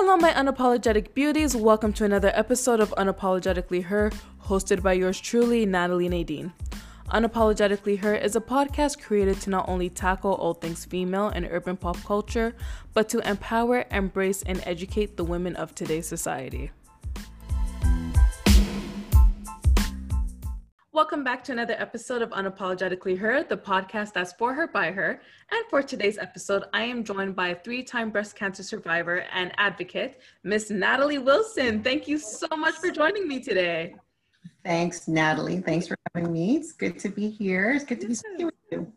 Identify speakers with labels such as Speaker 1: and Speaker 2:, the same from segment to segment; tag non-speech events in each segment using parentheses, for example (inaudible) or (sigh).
Speaker 1: Hello, my unapologetic beauties. Welcome to another episode of Unapologetically Her, hosted by yours truly, Natalie Nadine. Unapologetically Her is a podcast created to not only tackle all things female and urban pop culture, but to empower, embrace, and educate the women of today's society. Welcome back to another episode of Unapologetically Her, the podcast that's for her by her. And for today's episode, I am joined by a three time breast cancer survivor and advocate, Miss Natalie Wilson. Thank you so much for joining me today.
Speaker 2: Thanks, Natalie. Thanks for having me. It's good to be here. It's good to be speaking with you.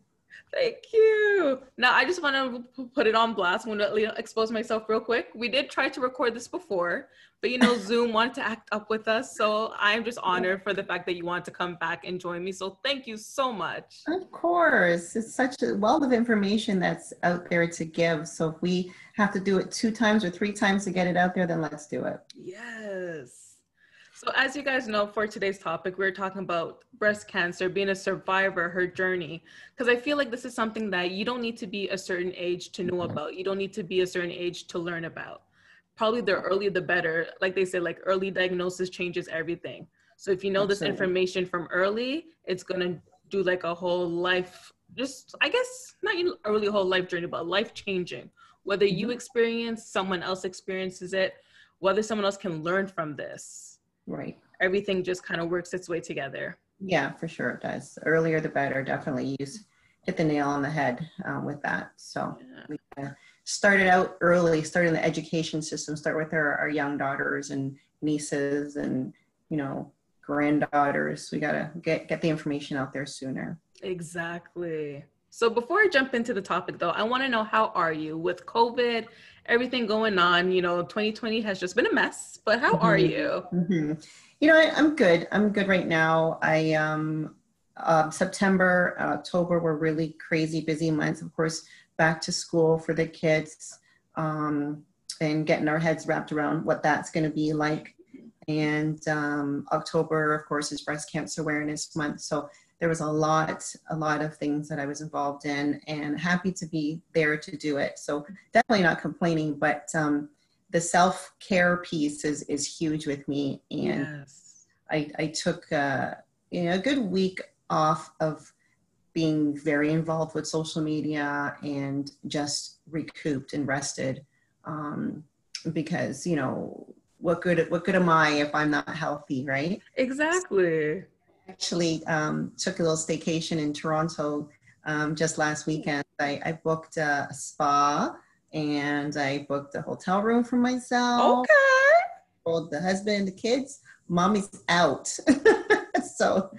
Speaker 1: Thank you. Now, I just want to put it on blast. I want to expose myself real quick. We did try to record this before, but you know, Zoom wanted to act up with us. So I'm just honored for the fact that you want to come back and join me. So thank you so much.
Speaker 2: Of course. It's such a wealth of information that's out there to give. So if we have to do it two times or three times to get it out there, then let's do it.
Speaker 1: Yes. So, as you guys know, for today's topic, we're talking about breast cancer, being a survivor, her journey. Because I feel like this is something that you don't need to be a certain age to know about. You don't need to be a certain age to learn about. Probably the earlier the better. Like they say, like early diagnosis changes everything. So, if you know Absolutely. this information from early, it's going to do like a whole life, just, I guess, not even early whole life journey, but life changing. Whether you mm-hmm. experience, someone else experiences it, whether someone else can learn from this
Speaker 2: Right.
Speaker 1: Everything just kind of works its way together.
Speaker 2: Yeah, for sure it does. Earlier the better. Definitely use hit the nail on the head um, with that. So yeah. we uh, started out early, started the education system, start with our, our young daughters and nieces and, you know, granddaughters. We got to get, get the information out there sooner.
Speaker 1: Exactly. So before I jump into the topic though, I want to know how are you with COVID everything going on. You know, 2020 has just been a mess, but how mm-hmm. are you?
Speaker 2: Mm-hmm. You know, I, am good. I'm good right now. I um, uh, September, October were really crazy busy months. Of course, back to school for the kids um, and getting our heads wrapped around what that's going to be like. And um, October, of course, is Breast Cancer Awareness Month. So there was a lot, a lot of things that I was involved in and happy to be there to do it. So definitely not complaining, but um, the self-care piece is, is huge with me. And yes. I, I took uh, you know, a good week off of being very involved with social media and just recouped and rested um, because, you know, what good, what good am I if I'm not healthy, right?
Speaker 1: Exactly
Speaker 2: actually um, took a little staycation in Toronto um, just last weekend. I, I booked a, a, spa and I booked a hotel room for myself.
Speaker 1: Okay.
Speaker 2: Told the husband, the kids, mommy's out. (laughs) so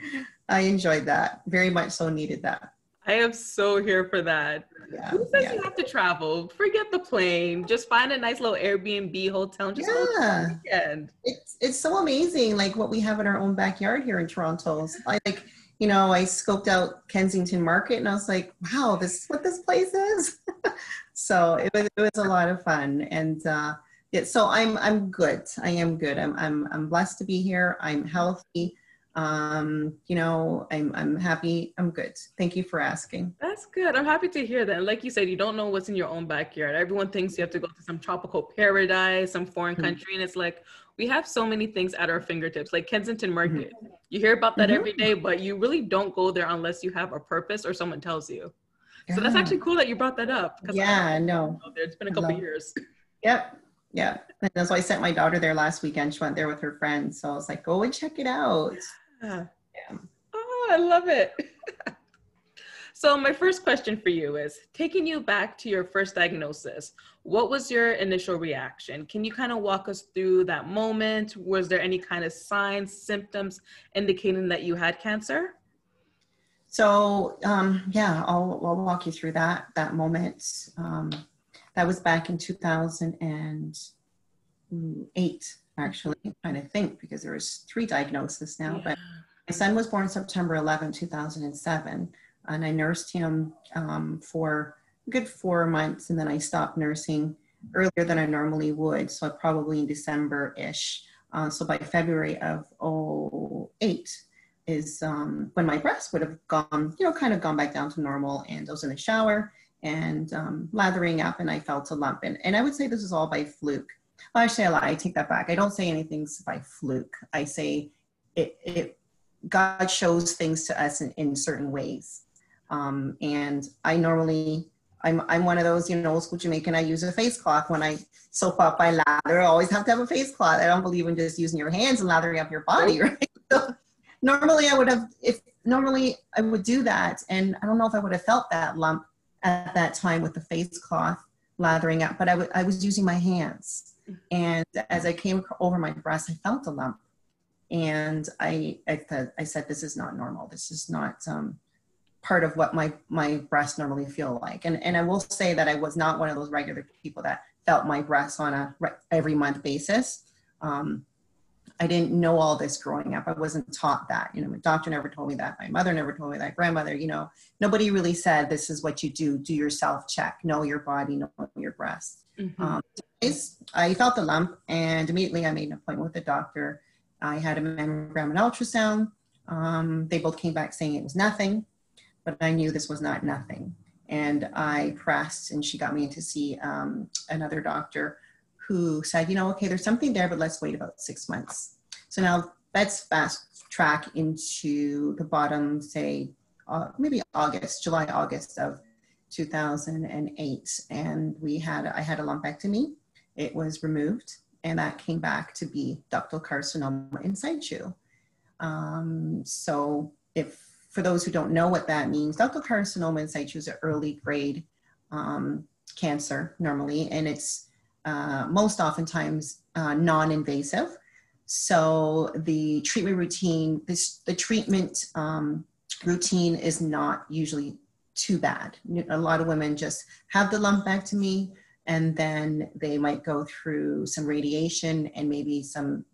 Speaker 2: I enjoyed that. Very much so needed that.
Speaker 1: I am so here for that. Yeah, Who says yeah. you have to travel? Forget the plane. Just find a nice little Airbnb hotel and just yeah. weekend.
Speaker 2: It's it's so amazing, like what we have in our own backyard here in Toronto. I like, you know, I scoped out Kensington Market and I was like, wow, this is what this place is. (laughs) so it was it was a lot of fun. And uh yeah, so I'm I'm good. I am good. I'm I'm I'm blessed to be here. I'm healthy um you know i'm i'm happy i'm good. Thank you for asking.
Speaker 1: That's good. I'm happy to hear that. Like you said you don't know what's in your own backyard. Everyone thinks you have to go to some tropical paradise some foreign mm-hmm. country and it's like we have so many things at our fingertips like kensington mm-hmm. market. Mm-hmm. you hear about that mm-hmm. every day but you really don't go there unless you have a purpose or someone tells you. Yeah. so that's actually cool that you brought that up
Speaker 2: yeah no.
Speaker 1: it's been a couple years.
Speaker 2: Yep yeah and that's why i sent my daughter there last weekend. She went there with her friends. So i was like go and check it out
Speaker 1: yeah. Oh, I love it. (laughs) so my first question for you is taking you back to your first diagnosis, what was your initial reaction? Can you kind of walk us through that moment? Was there any kind of signs, symptoms indicating that you had cancer?
Speaker 2: So um, yeah, I'll, I'll walk you through that that moment. Um, that was back in 2008 actually I'm trying to think because there was three diagnoses now yeah. but my son was born September 11 2007 and I nursed him um, for a good four months and then I stopped nursing earlier than I normally would so probably in December-ish uh, so by February of 08 is um, when my breasts would have gone you know kind of gone back down to normal and I was in the shower and um, lathering up and I felt a lump and, and I would say this is all by fluke Actually, I. I take that back. I don't say anything's by fluke. I say it. it God shows things to us in, in certain ways, um, and I normally I'm I'm one of those you know old school Jamaican. I use a face cloth when I soap up. I lather. I always have to have a face cloth. I don't believe in just using your hands and lathering up your body, (laughs) right? So normally I would have if normally I would do that, and I don't know if I would have felt that lump at that time with the face cloth lathering up, but I, w- I was using my hands. And as I came over my breast, I felt a lump. And I, I, th- I said, this is not normal. This is not um, part of what my, my breasts normally feel like. And, and I will say that I was not one of those regular people that felt my breasts on a re- every month basis. Um, I didn't know all this growing up. I wasn't taught that. You know, my doctor never told me that. My mother never told me that. Grandmother, you know, nobody really said this is what you do. Do your self check. Know your body. Know your breasts. Mm-hmm. Um, I felt the lump, and immediately I made an appointment with the doctor. I had a mammogram and ultrasound. Um, they both came back saying it was nothing, but I knew this was not nothing. And I pressed, and she got me in to see um, another doctor who said, you know, okay, there's something there, but let's wait about six months. So now let's fast track into the bottom, say, uh, maybe August, July, August of 2008. And we had, I had a lumpectomy. It was removed, and that came back to be ductal carcinoma in situ. Um, so if, for those who don't know what that means, ductal carcinoma in situ is an early grade um, cancer normally, and it's uh, most oftentimes uh, non-invasive. So the treatment routine, this, the treatment um, routine is not usually too bad. A lot of women just have the lumpectomy and then they might go through some radiation and maybe some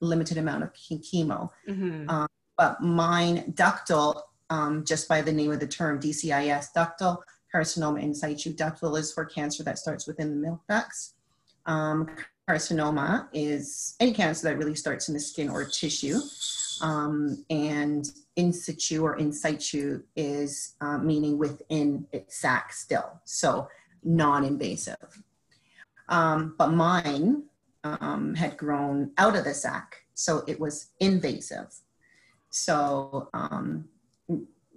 Speaker 2: limited amount of chemo. Mm-hmm. Um, but mine ductal, um, just by the name of the term DCIS, ductal carcinoma in situ. Ductal is for cancer that starts within the milk ducts. Um, carcinoma is any cancer that really starts in the skin or tissue. Um, and in situ or in situ is uh, meaning within its sac still, so non-invasive. Um, but mine um, had grown out of the sac, so it was invasive. So um,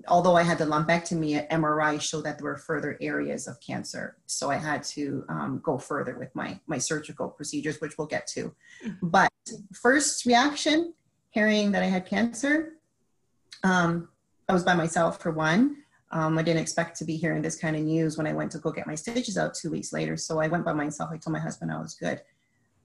Speaker 2: although I had the lumpectomy, at MRI showed that there were further areas of cancer. So I had to um, go further with my, my surgical procedures, which we'll get to. Mm-hmm. But first reaction, hearing that I had cancer, um, I was by myself for one. Um, I didn't expect to be hearing this kind of news when I went to go get my stitches out two weeks later. So I went by myself. I told my husband I was good.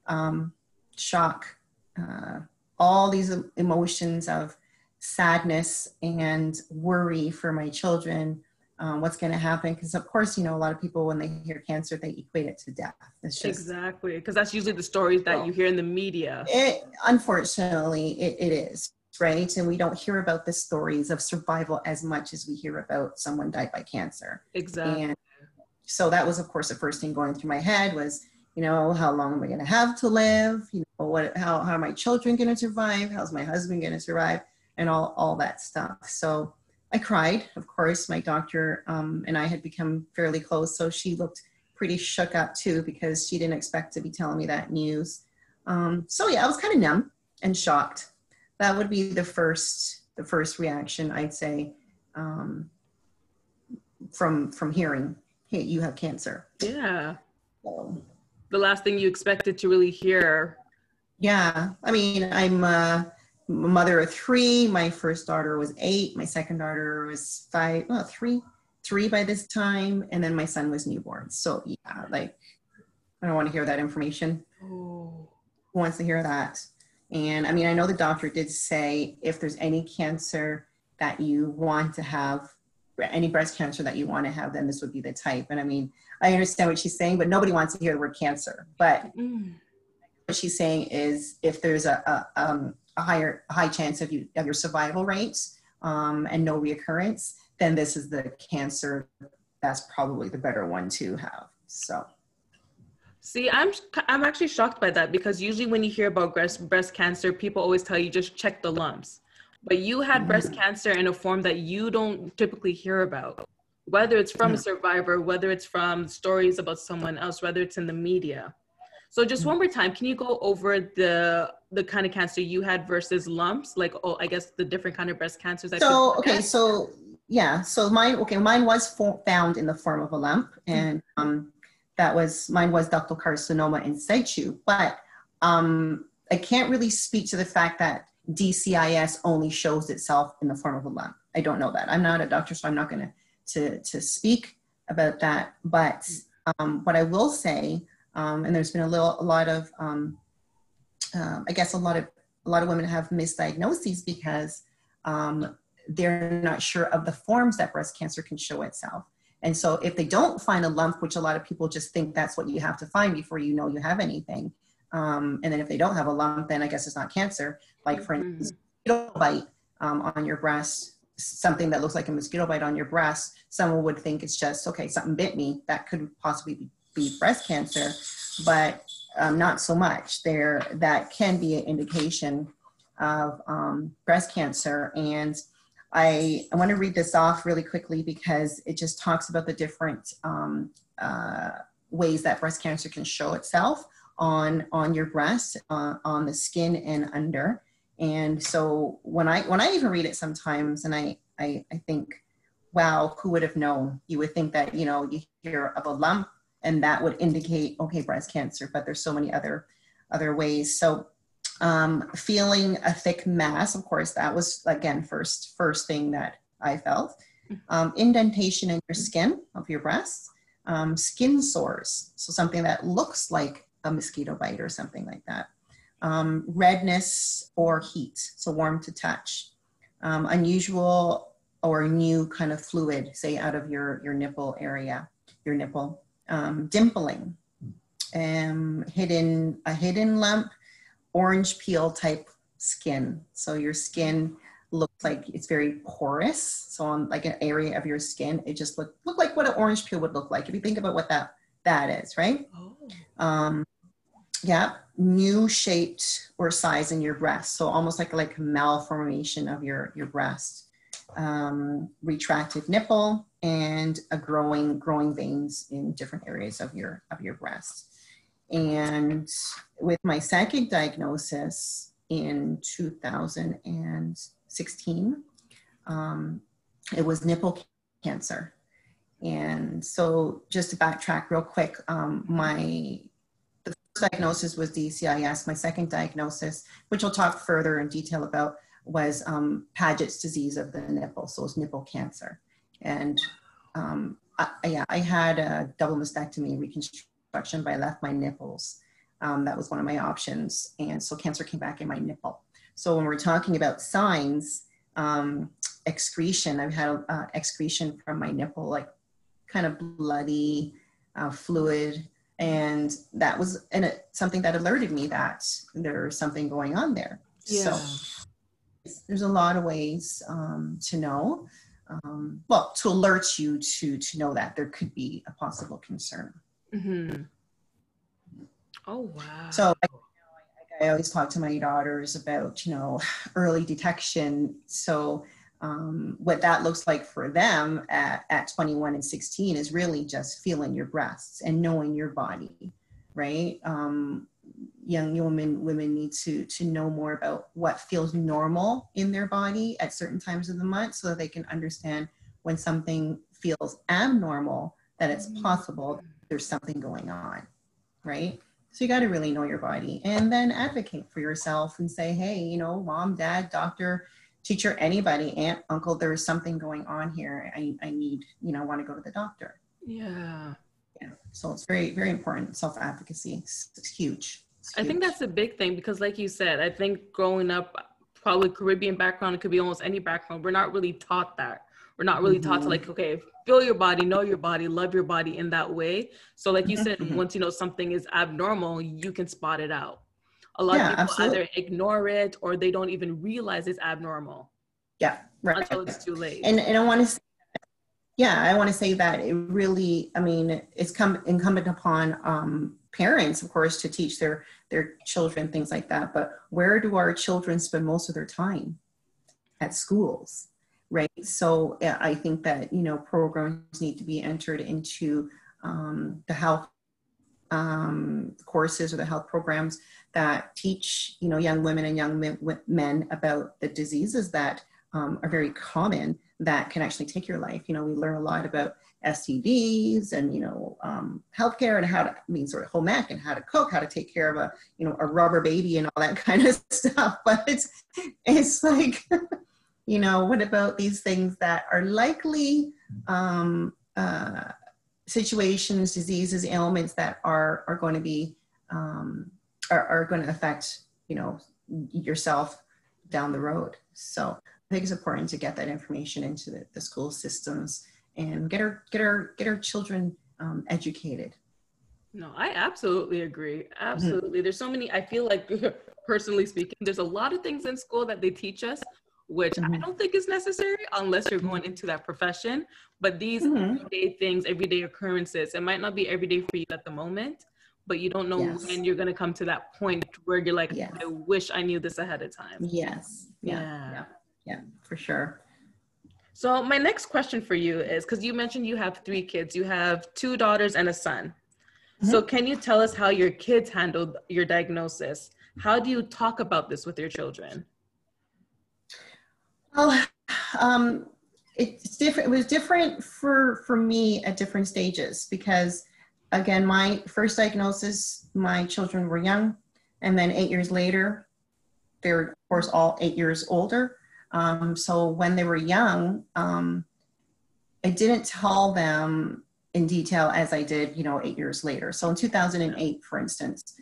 Speaker 2: Um, shock, uh, all these emotions of sadness and worry for my children um, what's going to happen because of course you know a lot of people when they hear cancer they equate it to death.
Speaker 1: It's just exactly because that's usually the stories that you hear in the media.
Speaker 2: it unfortunately it, it is right? And we don't hear about the stories of survival as much as we hear about someone died by cancer.
Speaker 1: Exactly. And
Speaker 2: so that was of course the first thing going through my head was you know how long am i going to have to live? You know what how, how are my children going to survive? How's my husband going to survive? And all, all that stuff. So I cried, of course. My doctor um, and I had become fairly close, so she looked pretty shook up too because she didn't expect to be telling me that news. Um, so yeah, I was kind of numb and shocked. That would be the first the first reaction I'd say um, from from hearing, "Hey, you have cancer."
Speaker 1: Yeah. So, the last thing you expected to really hear.
Speaker 2: Yeah, I mean, I'm. Uh, mother of three. My first daughter was eight. My second daughter was five, well, three, three by this time. And then my son was newborn. So yeah, like I don't want to hear that information. Oh. Who wants to hear that? And I mean, I know the doctor did say if there's any cancer that you want to have, any breast cancer that you want to have, then this would be the type. And I mean, I understand what she's saying, but nobody wants to hear the word cancer. But mm. what she's saying is if there's a, a um, a higher high chance of you of your survival rates um, and no reoccurrence, then this is the cancer that's probably the better one to have. So.
Speaker 1: See, I'm I'm actually shocked by that because usually when you hear about breast breast cancer, people always tell you just check the lumps. But you had mm-hmm. breast cancer in a form that you don't typically hear about, whether it's from mm-hmm. a survivor, whether it's from stories about someone else, whether it's in the media. So just one more time, can you go over the the kind of cancer you had versus lumps? Like, oh, I guess the different kind of breast cancers. That
Speaker 2: so okay, so yeah, so mine okay, mine was found in the form of a lump, mm-hmm. and um, that was mine was ductal carcinoma in situ. But um, I can't really speak to the fact that DCIS only shows itself in the form of a lump. I don't know that. I'm not a doctor, so I'm not going to to to speak about that. But um, what I will say, um, and there's been a little a lot of um, uh, I guess a lot of a lot of women have misdiagnoses because um, they're not sure of the forms that breast cancer can show itself. And so if they don't find a lump, which a lot of people just think that's what you have to find before you know you have anything, um, and then if they don't have a lump, then I guess it's not cancer. Like for mm-hmm. instance, mosquito bite um, on your breast, something that looks like a mosquito bite on your breast, someone would think it's just okay, something bit me. That could possibly be breast cancer, but um, not so much. There, that can be an indication of um, breast cancer. And I, I want to read this off really quickly because it just talks about the different um, uh, ways that breast cancer can show itself on on your breast, uh, on the skin and under. And so when I when I even read it sometimes, and I I, I think, wow, who would have known? You would think that you know you hear of a lump and that would indicate okay breast cancer, but there's so many other other ways. So um, feeling a thick mass, of course, that was again first first thing that I felt. Um, indentation in your skin of your breast, um, skin sores, so something that looks like a mosquito bite or something like that. Um, redness or heat, so warm to touch. Um, unusual or new kind of fluid, say out of your, your nipple area, your nipple. Um, dimpling, um, hidden, a hidden lump, orange peel type skin. So your skin looks like it's very porous. So on like an area of your skin, it just look look like what an orange peel would look like if you think about what that that is, right? Oh. Um, yeah, new shaped or size in your breast. So almost like like malformation of your your breast. Um, retracted nipple and a growing growing veins in different areas of your of your breast. And with my second diagnosis in 2016, um, it was nipple cancer. And so, just to backtrack real quick, um, my the first diagnosis was DCIS. My second diagnosis, which I'll talk further in detail about, was um, Paget's disease of the nipple. So it was nipple cancer. And um, I, yeah, I had a double mastectomy reconstruction but I left my nipples. Um, that was one of my options. And so cancer came back in my nipple. So when we're talking about signs, um, excretion, I've had uh, excretion from my nipple, like kind of bloody uh, fluid. And that was and it, something that alerted me that there's something going on there. Yeah. So there's a lot of ways um, to know. Um, well, to alert you to to know that there could be a possible concern. Mm-hmm.
Speaker 1: Oh wow!
Speaker 2: So I, I always talk to my daughters about you know early detection. So um, what that looks like for them at, at 21 and 16 is really just feeling your breasts and knowing your body, right? Um, young women women need to to know more about what feels normal in their body at certain times of the month so that they can understand when something feels abnormal that it's mm-hmm. possible there's something going on, right? So you got to really know your body and then advocate for yourself and say, hey, you know, mom, dad, doctor, teacher, anybody, aunt, uncle, there's something going on here. I, I need, you know, I want to go to the doctor.
Speaker 1: Yeah.
Speaker 2: Yeah. So it's very, very important. Self advocacy. It's, it's, huge.
Speaker 1: I think that's a big thing because, like you said, I think growing up, probably Caribbean background, it could be almost any background. We're not really taught that. We're not really mm-hmm. taught to mm-hmm. like, okay, feel your body, know your body, love your body in that way. So, like you said, mm-hmm. once you know something is abnormal, you can spot it out. A lot yeah, of people absolutely. either ignore it or they don't even realize it's abnormal.
Speaker 2: Yeah, right.
Speaker 1: Until it's too late.
Speaker 2: And, and I want to say, yeah, I want to say that it really, I mean, it's come incumbent upon um, parents, of course, to teach their their children things like that. But where do our children spend most of their time? At schools right? So I think that you know programs need to be entered into um, the health um, courses or the health programs that teach you know young women and young men about the diseases that um, are very common that can actually take your life. You know, we learn a lot about STDs and you know um, healthcare and how to I mean sort of home ec and how to cook, how to take care of a you know a rubber baby and all that (laughs) kind of stuff. But it's it's like (laughs) you know what about these things that are likely um, uh, situations, diseases, ailments that are are going to be um, are, are going to affect you know yourself down the road. So I think it's important to get that information into the, the school systems and get our get our get our children um, educated.
Speaker 1: No, I absolutely agree. Mm-hmm. Absolutely. Mm-hmm. There's so many. I feel like, (laughs) personally speaking, there's a lot of things in school that they teach us, which mm-hmm. I don't think is necessary unless you're going into that profession. But these mm-hmm. everyday things, everyday occurrences, it might not be everyday for you at the moment, but you don't know yes. when you're going to come to that point where you're like, yes. I wish I knew this ahead of time.
Speaker 2: Yes. Yeah. Yeah. Yeah, yeah for sure.
Speaker 1: So my next question for you is because you mentioned you have three kids. You have two daughters and a son. Mm-hmm. So can you tell us how your kids handled your diagnosis? How do you talk about this with your children?
Speaker 2: Well, um, it's different. It was different for for me at different stages because, again, my first diagnosis, my children were young, and then eight years later, they're of course all eight years older. Um, so when they were young, um, I didn't tell them in detail as I did, you know, eight years later. So in 2008, for instance,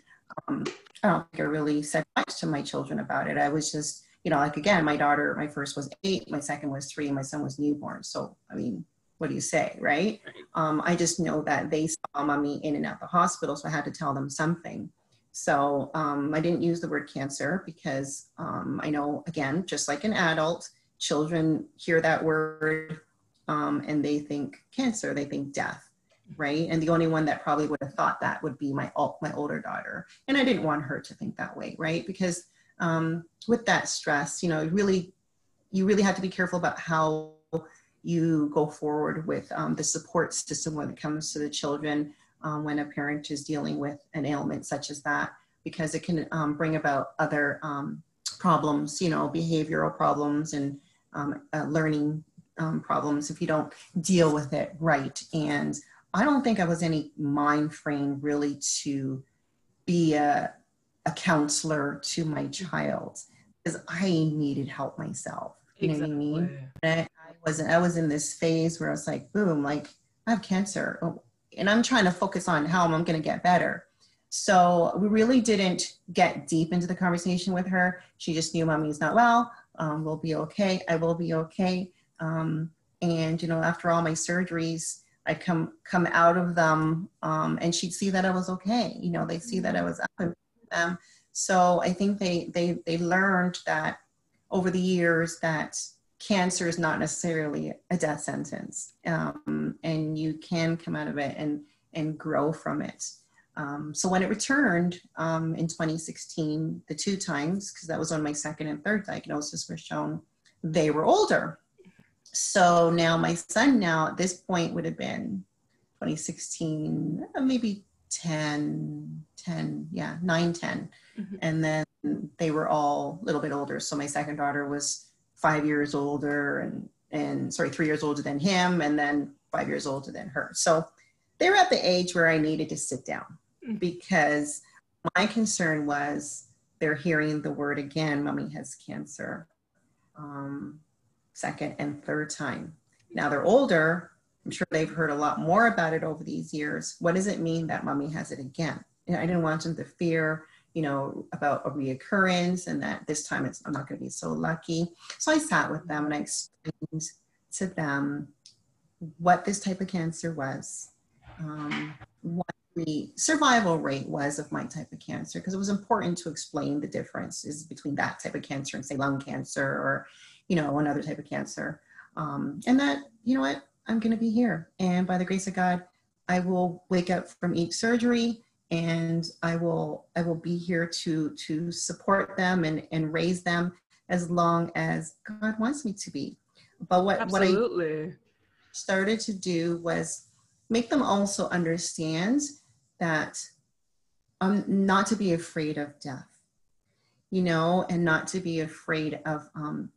Speaker 2: um, I don't think I really said much to my children about it. I was just, you know, like again, my daughter, my first was eight, my second was three, my son was newborn. So, I mean, what do you say, right? Um, I just know that they saw mommy in and out the hospital, so I had to tell them something. So um, I didn't use the word cancer because um, I know, again, just like an adult, children hear that word um, and they think cancer, they think death, right? And the only one that probably would have thought that would be my my older daughter, and I didn't want her to think that way, right? Because um, with that stress, you know, really, you really have to be careful about how you go forward with um, the support system when it comes to the children um, when a parent is dealing with an ailment such as that, because it can um, bring about other um, problems, you know, behavioral problems and um, uh, learning um, problems if you don't deal with it right. And I don't think I was any mind frame really to be a, a counselor to my child because I needed help myself. You exactly. know what I mean? I, I wasn't. I was in this phase where I was like, boom, like I have cancer. Oh, and I'm trying to focus on how I'm going to get better. So we really didn't get deep into the conversation with her. She just knew mommy's not well. Um, we'll be okay. I will be okay. Um, and you know, after all my surgeries, I come come out of them, um, and she'd see that I was okay. You know, they see that I was up and them. So I think they they they learned that over the years that cancer is not necessarily a death sentence, um, and you can come out of it and and grow from it. Um, so when it returned um, in 2016, the two times, because that was when my second and third diagnosis were shown, they were older. So now my son now at this point would have been 2016, uh, maybe 10, 10, yeah, 9, 10. Mm-hmm. And then they were all a little bit older. So my second daughter was five years older and and sorry three years older than him and then five years older than her. So they were at the age where i needed to sit down mm. because my concern was they're hearing the word again mommy has cancer um, second and third time. Now they're older. I'm sure they've heard a lot more about it over these years. What does it mean that mommy has it again? I didn't want them to fear you know, about a reoccurrence and that this time it's, I'm not going to be so lucky. So I sat with them and I explained to them what this type of cancer was, um, what the survival rate was of my type of cancer, because it was important to explain the differences between that type of cancer and say lung cancer or, you know, another type of cancer. Um, and that, you know what, I'm going to be here. And by the grace of God, I will wake up from each surgery and I will I will be here to to support them and and raise them as long as God wants me to be. But what Absolutely. what I started to do was make them also understand that um, not to be afraid of death, you know, and not to be afraid of um,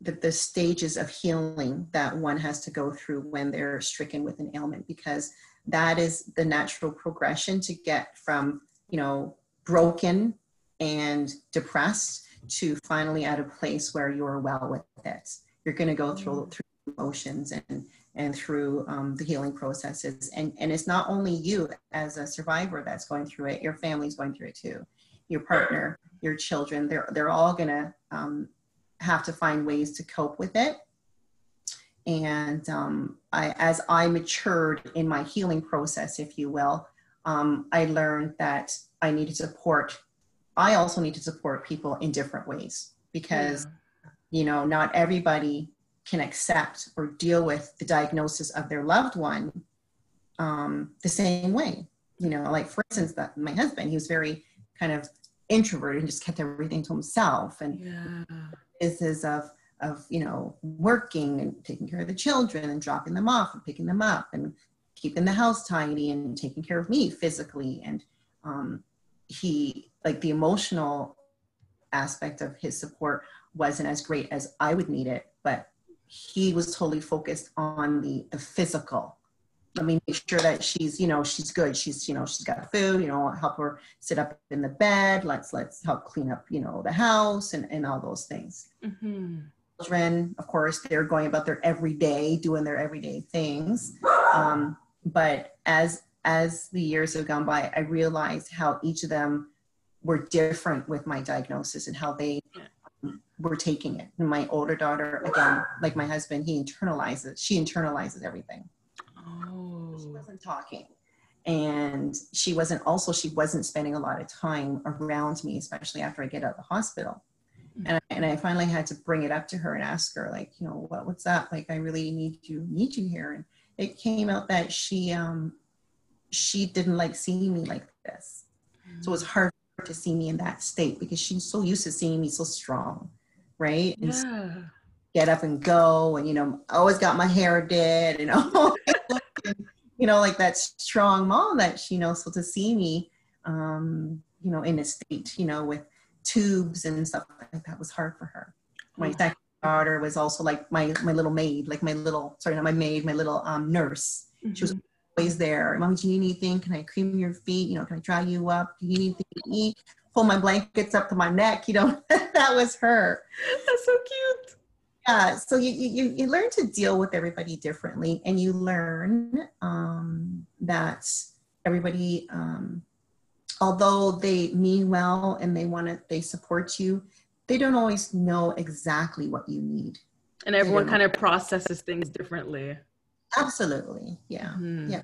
Speaker 2: the, the stages of healing that one has to go through when they're stricken with an ailment, because that is the natural progression to get from, you know, broken and depressed to finally at a place where you're well with it. You're going to go through, mm. through emotions and and through um, the healing processes. And, and it's not only you as a survivor that's going through it, your family's going through it too. Your partner, your children, they're, they're all going to um, have to find ways to cope with it. And um, I, as I matured in my healing process, if you will, um, I learned that I needed to support. I also need to support people in different ways because, yeah. you know, not everybody can accept or deal with the diagnosis of their loved one um, the same way. You know, like for instance, that my husband, he was very kind of introverted and just kept everything to himself. And yeah. this is of of you know working and taking care of the children and dropping them off and picking them up and keeping the house tidy and taking care of me physically. And um, he like the emotional aspect of his support wasn't as great as I would need it, but he was totally focused on the the physical. Let me make sure that she's you know she's good. She's you know she's got food you know help her sit up in the bed. Let's let's help clean up you know the house and and all those things. Mm-hmm. Children of course they're going about their everyday doing their everyday things um, but as as the years have gone by i realized how each of them were different with my diagnosis and how they we're taking it. And my older daughter, again, like my husband, he internalizes, she internalizes everything. Oh. She wasn't talking. And she wasn't also, she wasn't spending a lot of time around me, especially after I get out of the hospital. And I, and I finally had to bring it up to her and ask her, like, you know, what, what's that? Like, I really need you, need you here. And it came out that she, um, she didn't like seeing me like this. Mm-hmm. So it was hard to see me in that state because she's so used to seeing me so strong right? And yeah. get up and go, and you know, I always got my hair did, and (laughs) know, you know, like that strong mom that she knows. So to see me, um, you know, in a state, you know, with tubes and stuff like that was hard for her. My second daughter was also like my my little maid, like my little sorry, not my maid, my little um, nurse. Mm-hmm. She was mm-hmm. always there. Mommy, do you need anything? Can I cream your feet? You know, can I dry you up? Do you need anything to eat? pull my blankets up to my neck. (laughs) You know, that was her.
Speaker 1: That's so cute.
Speaker 2: Yeah. So you, you, you learn to deal with everybody differently and you learn um, that everybody, um, although they mean well and they want to, they support you, they don't always know exactly what you need.
Speaker 1: And everyone kind of processes things differently.
Speaker 2: Absolutely. Yeah. Mm. Yeah.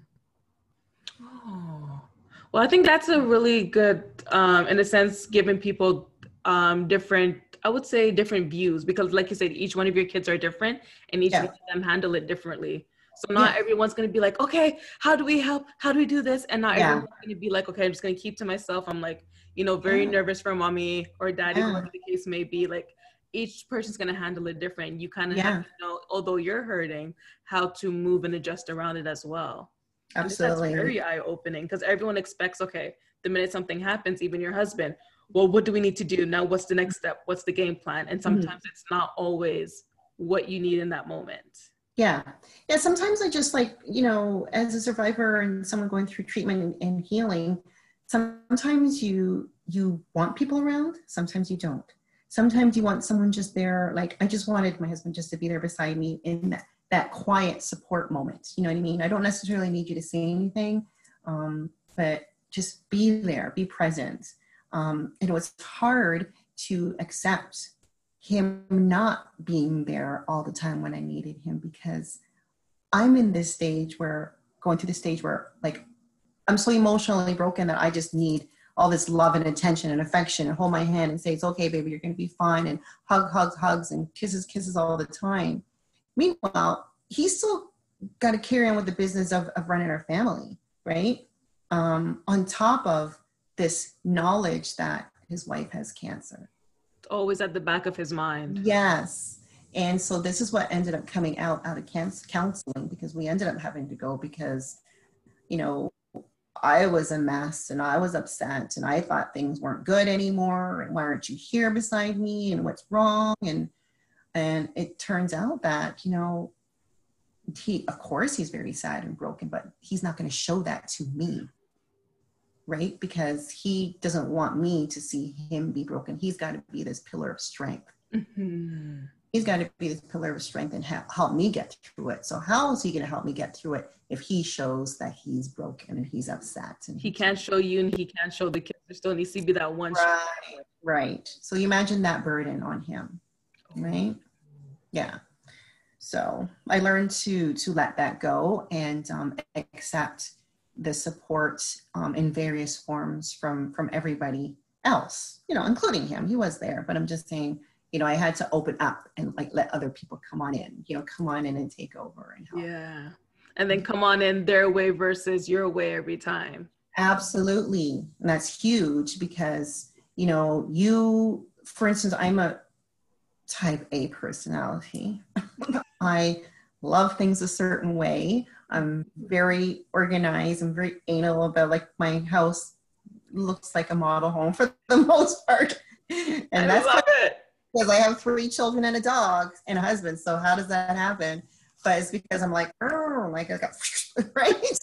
Speaker 1: Oh. Well, I think that's a really good, um, in a sense, giving people um, different, I would say, different views because, like you said, each one of your kids are different, and each yeah. one of them handle it differently. So not yeah. everyone's gonna be like, okay, how do we help? How do we do this? And not yeah. everyone's gonna be like, okay, I'm just gonna keep to myself. I'm like, you know, very nervous for mommy or daddy, whatever the case may be. Like each person's gonna handle it different. You kind of have to know, although you're hurting, how to move and adjust around it as well.
Speaker 2: Absolutely.
Speaker 1: That's very eye opening because everyone expects, okay, the minute something happens, even your husband, well, what do we need to do? Now, what's the next step? What's the game plan? And mm-hmm. sometimes mm-hmm. it's not always what you need in that moment.
Speaker 2: Yeah. Yeah. Sometimes I just like, you know, as a survivor and someone going through treatment and, healing, sometimes you you want people around, sometimes you don't. Sometimes you want someone just there, like I just wanted my husband just to be there beside me in that that quiet support moment. You know what I mean? I don't necessarily need you to say anything, um, but just be there, be present. Um, it was hard to accept him not being there all the time when I needed him because I'm in this stage where going through the stage where like I'm so emotionally broken that I just need all this love and attention and affection and hold my hand and say it's okay baby you're going to be fine and hug hugs hugs and kisses kisses all the time Meanwhile, he's still got to carry on with the business of, of running our family, right? Um, on top of this knowledge that his wife has cancer.
Speaker 1: Always at the back of his mind.
Speaker 2: Yes. And so this is what ended up coming out out of counseling because we ended up having to go because, you know, I was a mess and I was upset and I thought things weren't good anymore. And why aren't you here beside me? And what's wrong? And and it turns out that, you know, he of course he's very sad and broken, but he's not going to show that to me. Right? Because he doesn't want me to see him be broken. He's got to be this pillar of strength. Mm-hmm he's got to be this pillar of strength and ha- help me get through it. So how is he going to help me get through it if he shows that he's broken and he's upset and
Speaker 1: he can't show you and he can't show the kids? There still needs to be that one.
Speaker 2: Right, right. So you imagine that burden on him, right? Yeah. So I learned to to let that go and um, accept the support um, in various forms from from everybody else, you know, including him. He was there, but I'm just saying you know, I had to open up and like let other people come on in, you know, come on in and take over and help.
Speaker 1: Yeah. And then come on in their way versus your way every time.
Speaker 2: Absolutely. And that's huge because, you know, you, for instance, I'm a type A personality. (laughs) I love things a certain way. I'm very organized. I'm very anal about like my house looks like a model home for (laughs) the most part.
Speaker 1: And I that's love it
Speaker 2: because I have three children and a dog and a husband. So how does that happen? But it's because I'm like, oh, like I got (laughs) right.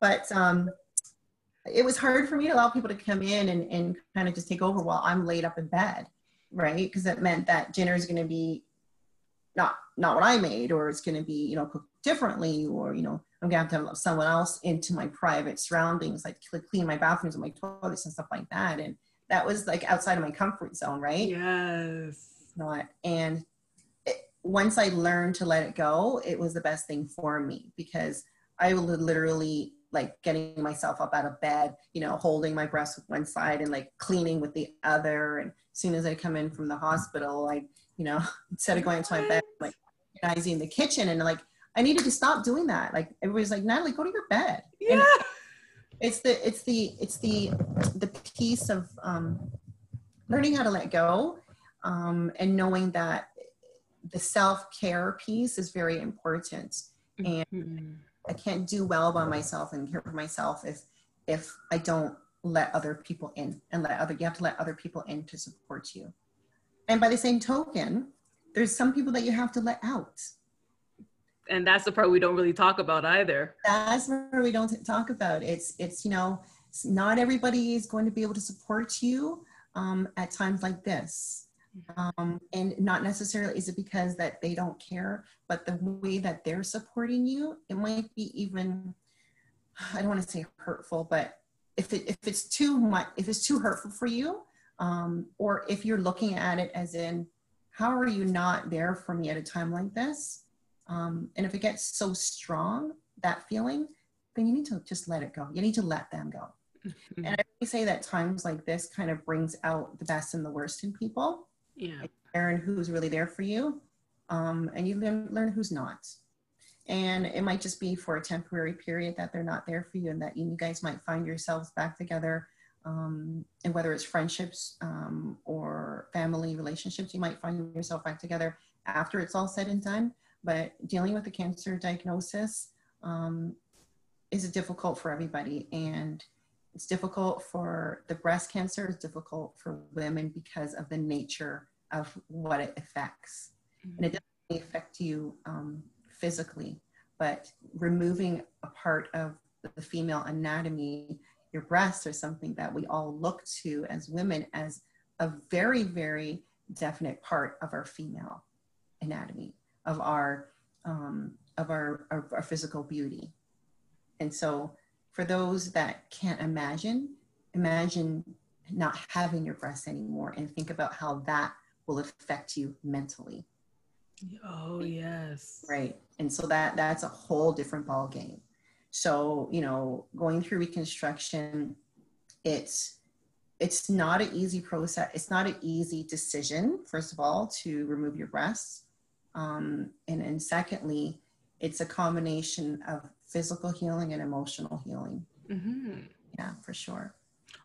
Speaker 2: but um, it was hard for me to allow people to come in and, and kind of just take over while I'm laid up in bed, right? Because it meant that dinner is going to be not not what I made, or it's going to be you know cooked differently, or you know I'm going to have to have someone else into my private surroundings, like clean my bathrooms and my toilets and stuff like that, and that was like outside of my comfort zone, right?
Speaker 1: Yes.
Speaker 2: Not and it, once I learned to let it go, it was the best thing for me because I would literally like getting myself up out of bed, you know, holding my breast with one side and like cleaning with the other. And as soon as I come in from the hospital, I, you know, (laughs) instead of going to my bed, like organizing the kitchen and like I needed to stop doing that. Like everybody's like, Natalie, go to your bed.
Speaker 1: Yeah.
Speaker 2: And it's the it's the it's the the piece of um, learning how to let go um, and knowing that the self-care piece is very important and mm-hmm. i can't do well by myself and care for myself if if i don't let other people in and let other you have to let other people in to support you and by the same token there's some people that you have to let out.
Speaker 1: And that's the part we don't really talk about either.
Speaker 2: That's where we don't talk about. It's it's you know not everybody is going to be able to support you um, at times like this. Um, and not necessarily is it because that they don't care but the way that they're supporting you it might be even i don't want to say hurtful but if, it, if it's too much if it's too hurtful for you um, or if you're looking at it as in how are you not there for me at a time like this um, and if it gets so strong, that feeling, then you need to just let it go. You need to let them go. Mm-hmm. And I really say that times like this kind of brings out the best and the worst in people.
Speaker 1: Yeah.
Speaker 2: Learn who's really there for you, um, and you learn, learn who's not. And it might just be for a temporary period that they're not there for you, and that you guys might find yourselves back together. Um, and whether it's friendships um, or family relationships, you might find yourself back together after it's all said and done. But dealing with the cancer diagnosis um, is difficult for everybody. And it's difficult for the breast cancer it's difficult for women because of the nature of what it affects. Mm-hmm. and it doesn't affect you um, physically but removing a part of the female anatomy your breasts are something that we all look to as women as a very very definite part of our female anatomy of our um, of our, our, our physical beauty. And so, for those that can't imagine, imagine not having your breasts anymore, and think about how that will affect you mentally.
Speaker 1: Oh yes.
Speaker 2: Right. And so that that's a whole different ball game. So, you know, going through reconstruction, it's it's not an easy process. It's not an easy decision, first of all, to remove your breasts. Um, and, and secondly, it's a combination of physical healing and emotional healing. Mm-hmm. Yeah, for sure.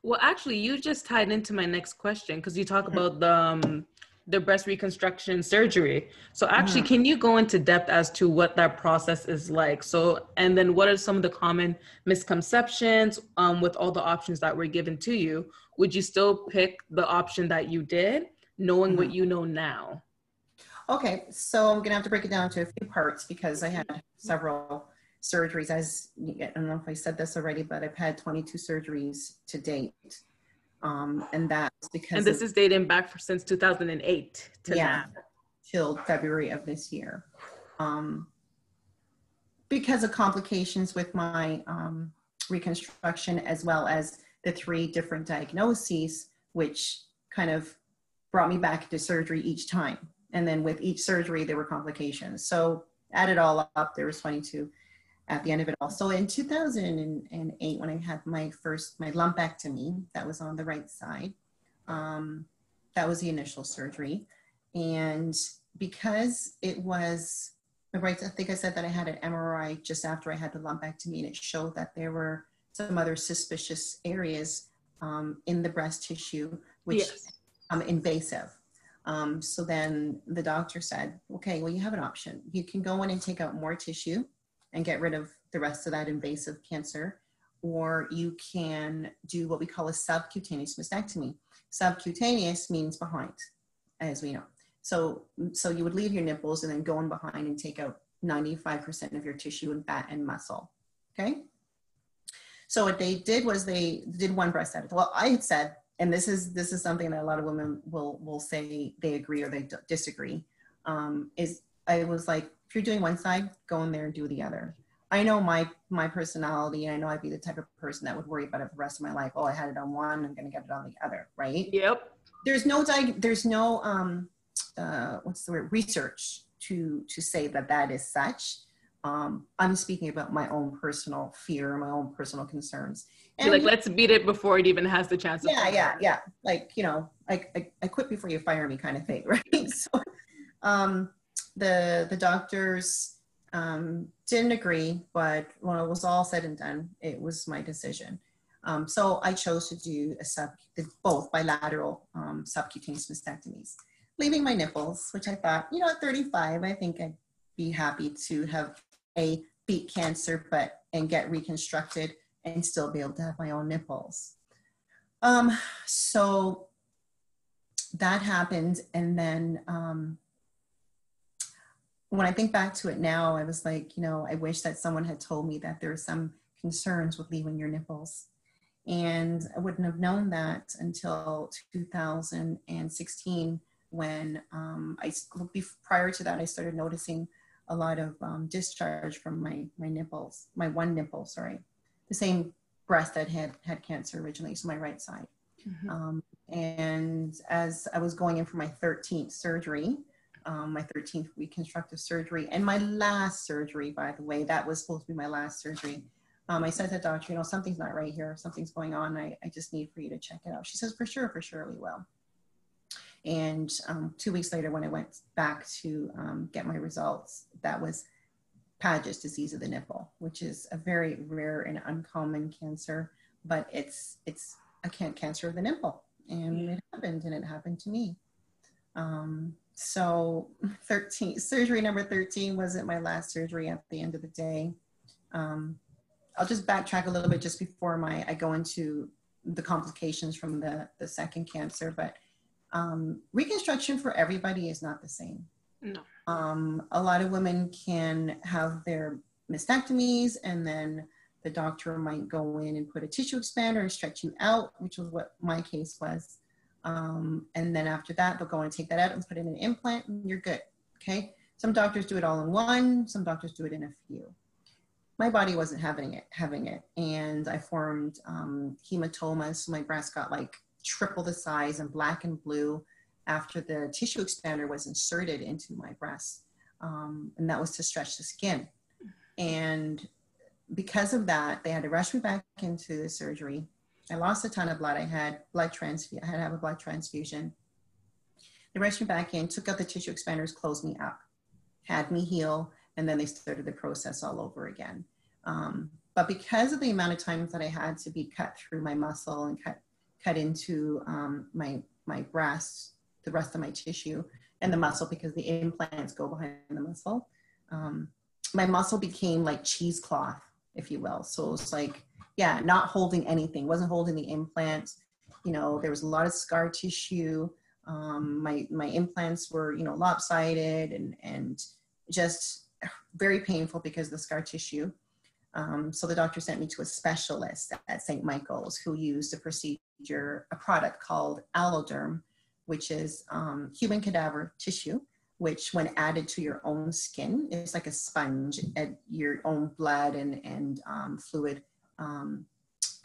Speaker 1: Well, actually, you just tied into my next question because you talk mm-hmm. about the um, the breast reconstruction surgery. So actually,
Speaker 2: Mhm.
Speaker 1: can you go into depth as to what that process is like? So, and then what are some of the common misconceptions um, with all the options that were given to you? Would you still pick the option that you did, knowing what you know now?
Speaker 2: Okay, so I'm gonna have to break it down to a few parts because I had several surgeries. As I don't know if I said this already, but I've had 22 surgeries to date, um, and that's because
Speaker 1: And this
Speaker 2: of-
Speaker 1: is dating back for since 2008 to
Speaker 2: Yeah.
Speaker 1: now.
Speaker 2: till February of this year. Um, because of complications with my um, reconstruction, as well as the three different diagnoses, which kind of brought me back to surgery each time. And then with each surgery, there were complications. So add it all up, there was 22 at the end of it all. So in 2008, when I had my first, my lumpectomy, that was on the right side, um, that was the initial surgery. And because it was the right, I think I said that I had an MRI just after I had the lumpectomy, and it showed that there were some other suspicious areas um, in the breast tissue, which
Speaker 1: Yes.
Speaker 2: um, invasive. Um, so then the doctor said, okay, well, you have an option. You can go in and take out more tissue and get rid of the rest of that invasive cancer, or you can do what we call a subcutaneous mastectomy. Subcutaneous means behind, as we know. So, so you would leave your nipples and then go in behind and take out 95% of your tissue and fat and muscle. Okay. So what they did was they did one breast edit. Well, I had said, and this is this is something that a lot of women will will say they agree or they disagree. Um, is I was like, if you're doing one side, go in there and do the other. I know my my personality, and I know I'd be the type of person that would worry about it the rest of my life. Oh, I had it on one, I'm going to get it on the other, right?
Speaker 1: Yep.
Speaker 2: there's no there's no um uh what's the word research to to say that that is such um i'm speaking about my own personal fear my own personal concerns
Speaker 1: You're like, let's beat it before it even has the chance. of
Speaker 2: yeah yeah yeah like you know like I, I quit before you fire me kind of thing (laughs) right so um the the doctors um didn't agree but when it was all said and done it was my decision um, so I chose to do a sub, both bilateral um, subcutaneous mastectomies, leaving my nipples, which I thought, you know, at 35, I think I'd be happy to have a beat cancer, but and get reconstructed and still be able to have my own nipples. Um, so that happened, and then um, when I think back to it now, I was like, you know, I wish that someone had told me that there are some concerns with leaving your nipples and I wouldn't have known that until 2016 when um, I prior to that I started noticing a lot of um, discharge from my my nipples, my one nipple, sorry, the same breast that had had cancer originally, so my right side.
Speaker 1: Mhm.
Speaker 2: Um, and as I was going in for my 13th surgery, um, my 13th reconstructive surgery, and my last surgery, by the way, that was supposed to be my last surgery. Um, I said to the doctor, you know, something's not right here. Something's going on. I, I just need for you to check it out. She says, for sure, for sure, we will. And um, two weeks later, when I went back to um, get my results, that was Paget's disease of the nipple, which is a very rare and uncommon cancer, but it's it's a can- cancer of the nipple, and it happened, and it happened to me. Um, so 13 surgery number 13 wasn't my last surgery at the end of the day. Um, I'll just backtrack a little bit just before my I go into the complications from the the second cancer, but um, reconstruction for everybody is not the same.
Speaker 1: No.
Speaker 2: Um, a lot of women can have their mastectomies, and then the doctor might go in and put a tissue expander and stretch you out, which was what my case was. Um, and then after that, they'll go and take that out and put in an implant, and you're good. Okay. Some doctors do it all in one. Some doctors do it in a few my body wasn't having it having it and i formed um, hematomas so my breast got like triple the size and black and blue after the tissue expander was inserted into my breast um, and that was to stretch the skin and because of that they had to rush me back into the surgery i lost a ton of blood i had blood transfusion i had to have a blood transfusion they rushed me back in took out the tissue expanders closed me up had me heal and then they started the process all over again. Um, but because of the amount of times that I had to be cut through my muscle and cut cut into um, my my breast the rest of my tissue and the muscle because the implants go behind the muscle. Um, my muscle became like cheesecloth, if you will. So it was like, yeah, not holding anything, wasn't holding the implants. You know, there was a lot of scar tissue. Um, my my implants were, you know, lopsided and and just very painful because of the scar tissue. Um, so the doctor sent me to a specialist at St. Michael's who used a procedure, a product called AlloDerm, which is um, human cadaver tissue, which when added to your own skin, is like a sponge at your own blood and, and um, fluid, um,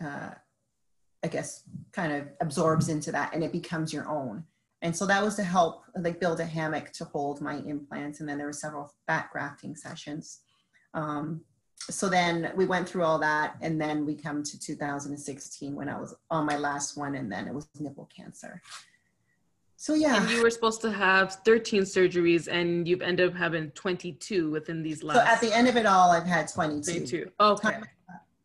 Speaker 2: uh, I guess, kind of absorbs into that and it becomes your own. And so that was to help like build a hammock to hold my implants. And then there were several fat grafting sessions. Um, so then we went through all that and then we come to 2016 when I was on my last one and then it was nipple cancer. So yeah.
Speaker 1: And you were supposed to have 13 surgeries and you've ended up having 22 within these last.
Speaker 2: So at the end of it all, I've had 22.
Speaker 1: 22. Okay.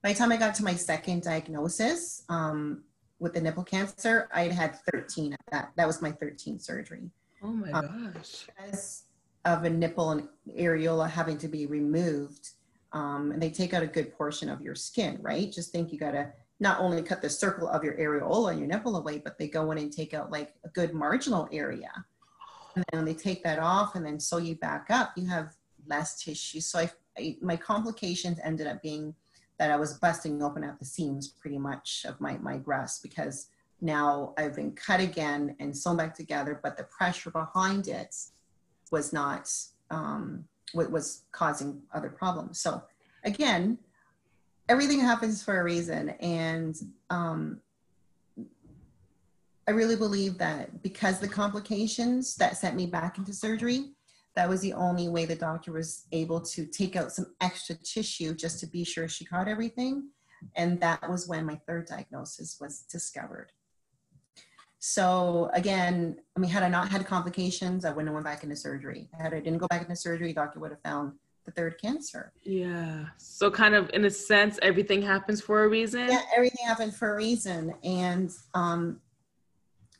Speaker 2: By the time I got to my second diagnosis um, with the nipple cancer, I had had 13 at that. That was my 13th surgery.
Speaker 1: Oh my um, gosh.
Speaker 2: Because of a nipple and areola having to be removed, um, and they take out a good portion of your skin, right? Just think you got to not only cut the circle of your areola and your nipple away, but they go in and take out like a good marginal area. And then they take that off and then sew you back up, you have less tissue. So I, I, my complications ended up being that I was busting open at the seams pretty much of my, my breast because now I've been cut again and sewn back together, but the pressure behind it was not, um, what was causing other problems. So again, everything happens for a reason. And um, I really believe that because the complications that sent me back into surgery, that was the only way the doctor was able to take out some extra tissue just to be sure she caught everything. And that was when my third diagnosis was discovered. So again, I mean, had I not had complications, I wouldn't have went back into surgery. Had I didn't go back into surgery, doctor would have found the third cancer.
Speaker 1: Yeah. So kind of in a sense, everything happens for a reason.
Speaker 2: Yeah, everything happened for a reason. And um,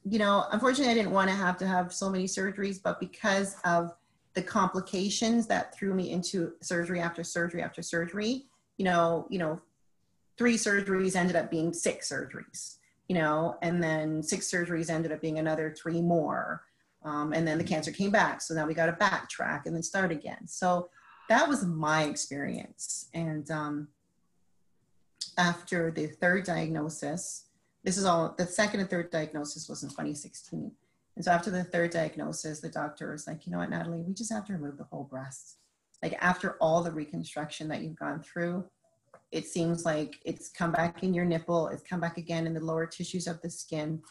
Speaker 2: you know, unfortunately I didn't want to have to have so many surgeries, but because of the complications that threw me into surgery after surgery after surgery, you know, you know, three surgeries ended up being six surgeries, you know, and then six surgeries ended up being another three more. Um, and then the cancer came back. So now we got to backtrack and then start again. So that was my experience. And um, after the third diagnosis, this is all the second and third diagnosis was in 2016. And so after the third diagnosis, the doctor was like, you know what, Natalie, we just have to remove the whole breast. Like after all the reconstruction that you've gone through, it seems like it's come back in your nipple, it's come back again in the lower tissues of the skin.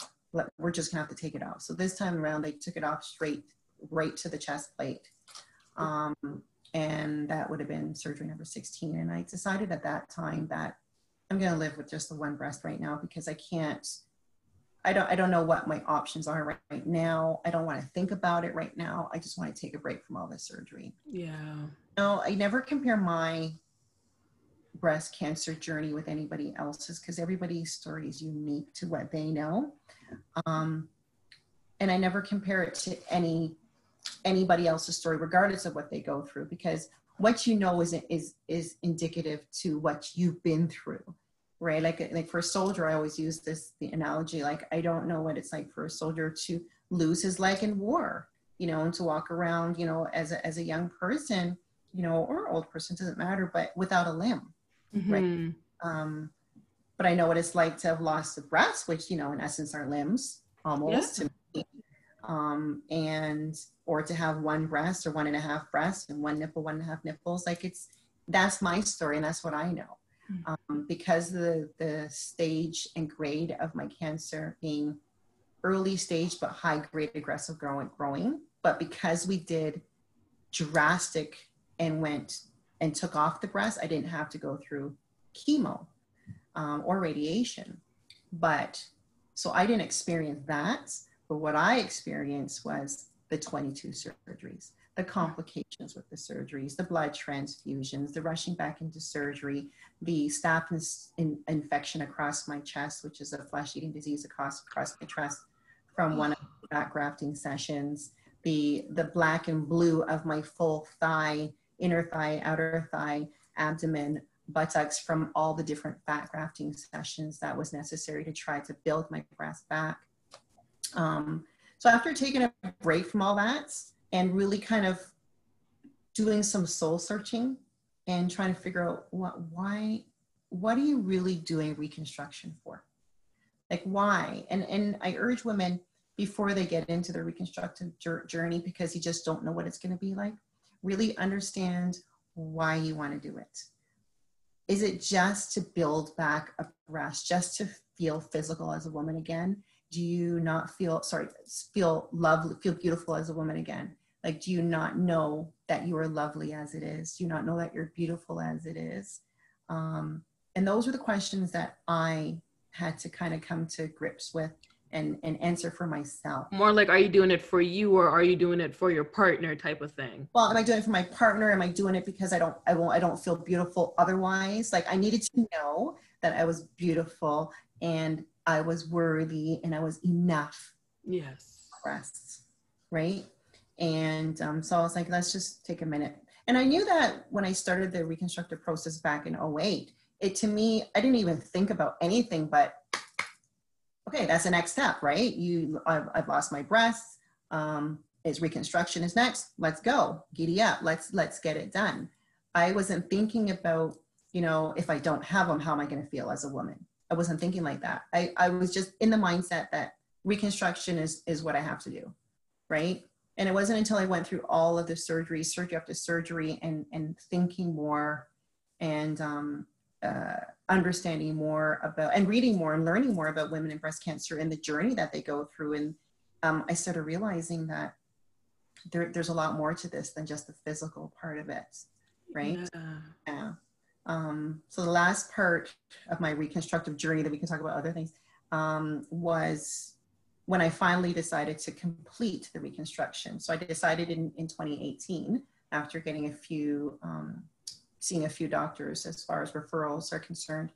Speaker 2: We're just gonna have to take it off. So this time around, they took it off straight, right to the chest plate. Um, and that would have been surgery number 16. And I decided at that time that I'm gonna live with just the one breast right now because I can't, I don't, I don't know what my options are right, right now. I don't want to think about it right now. I just want to take a break from all this surgery.
Speaker 1: Yeah.
Speaker 2: No, I never compare my breast cancer journey with anybody else's because everybody's story is unique to what they know. Um, and I never compare it to any anybody else's story, regardless of what they go through, because what you know is is is indicative to what you've been through, right? Like like for a soldier, I always use this the analogy. Like I don't know what it's like for a soldier to lose his leg in war, you know, and to walk around, you know, as a as a young person, you know, or old person doesn't matter, but without a limb, mm-hmm. right? Um, but I know what it's like to have lost a breast, which you know, in essence, are limbs almost yeah. to me. Um, and or to have one breast or one and a half breasts and one nipple, one and a half nipples. Like it's that's my story and that's what I know. Hmm. Um, because the the stage and grade of my cancer being early stage but high grade aggressive growing growing, but because we did drastic and went and took off the breast, I didn't have to go through chemo um, or radiation. But so I didn't experience that. But what I experienced was the 22 surgeries, the complications with the surgeries, the blood transfusions, the rushing back into surgery, the staph in, infection across my chest, which is a flesh eating disease across, across my chest from one of the back grafting sessions, the the black and blue of my full thigh, inner thigh, outer thigh, abdomen, buttocks from all the different fat grafting sessions that was necessary to try to build my breast back. Um, so after taking a break from all that and really kind of doing some soul searching and trying to figure out what why what are you really doing reconstruction for? Like why? And and i urge women before they get into their reconstructive journey because you just don't know what it's going to be like really understand why you want to do it. Is it just to build back a breast just to feel physical as a woman again? Do you not feel sorry feel lovely feel beautiful as a woman again like do you not know that you are lovely as it is do you not know that you're beautiful as it is um, and those were the questions that i had to kind of come to grips with and, and answer for myself.
Speaker 1: More like, are you doing it for you or are you doing it for your partner type of thing?
Speaker 2: Well, am I doing it for my partner? Am I doing it because I don't, I won't, I don't feel beautiful otherwise? Like I needed to know that I was beautiful and I was worthy and I was enough.
Speaker 1: Yes.
Speaker 2: Breasts, right? And um, so I was like, let's just take a minute. And I knew that when I started the reconstructive process back in 08, it to me, I didn't even think about anything but, okay, that's the next step, right? You, I've, I've lost my breasts. Um, is reconstruction is next. Let's go, giddy up. Let's let's get it done. I wasn't thinking about, you know, if I don't have them, how am I going to feel as a woman? I wasn't thinking like that. I, I was just in the mindset that reconstruction is is what I have to do, right? And it wasn't until I went through all of the surgery, surgery after surgery, and and thinking more, and um, uh, understanding more about and reading more and learning more about women and breast cancer and the journey that they go through. And um, I started realizing that there, there's a lot more to this than just the physical part of it, right? Yeah. yeah. Um, so the last part of my reconstructive journey that we can talk about other things um, was when I finally decided to complete the reconstruction. So I decided in, in 2018 after getting a few um, seeing a few doctors as far as referrals are concerned.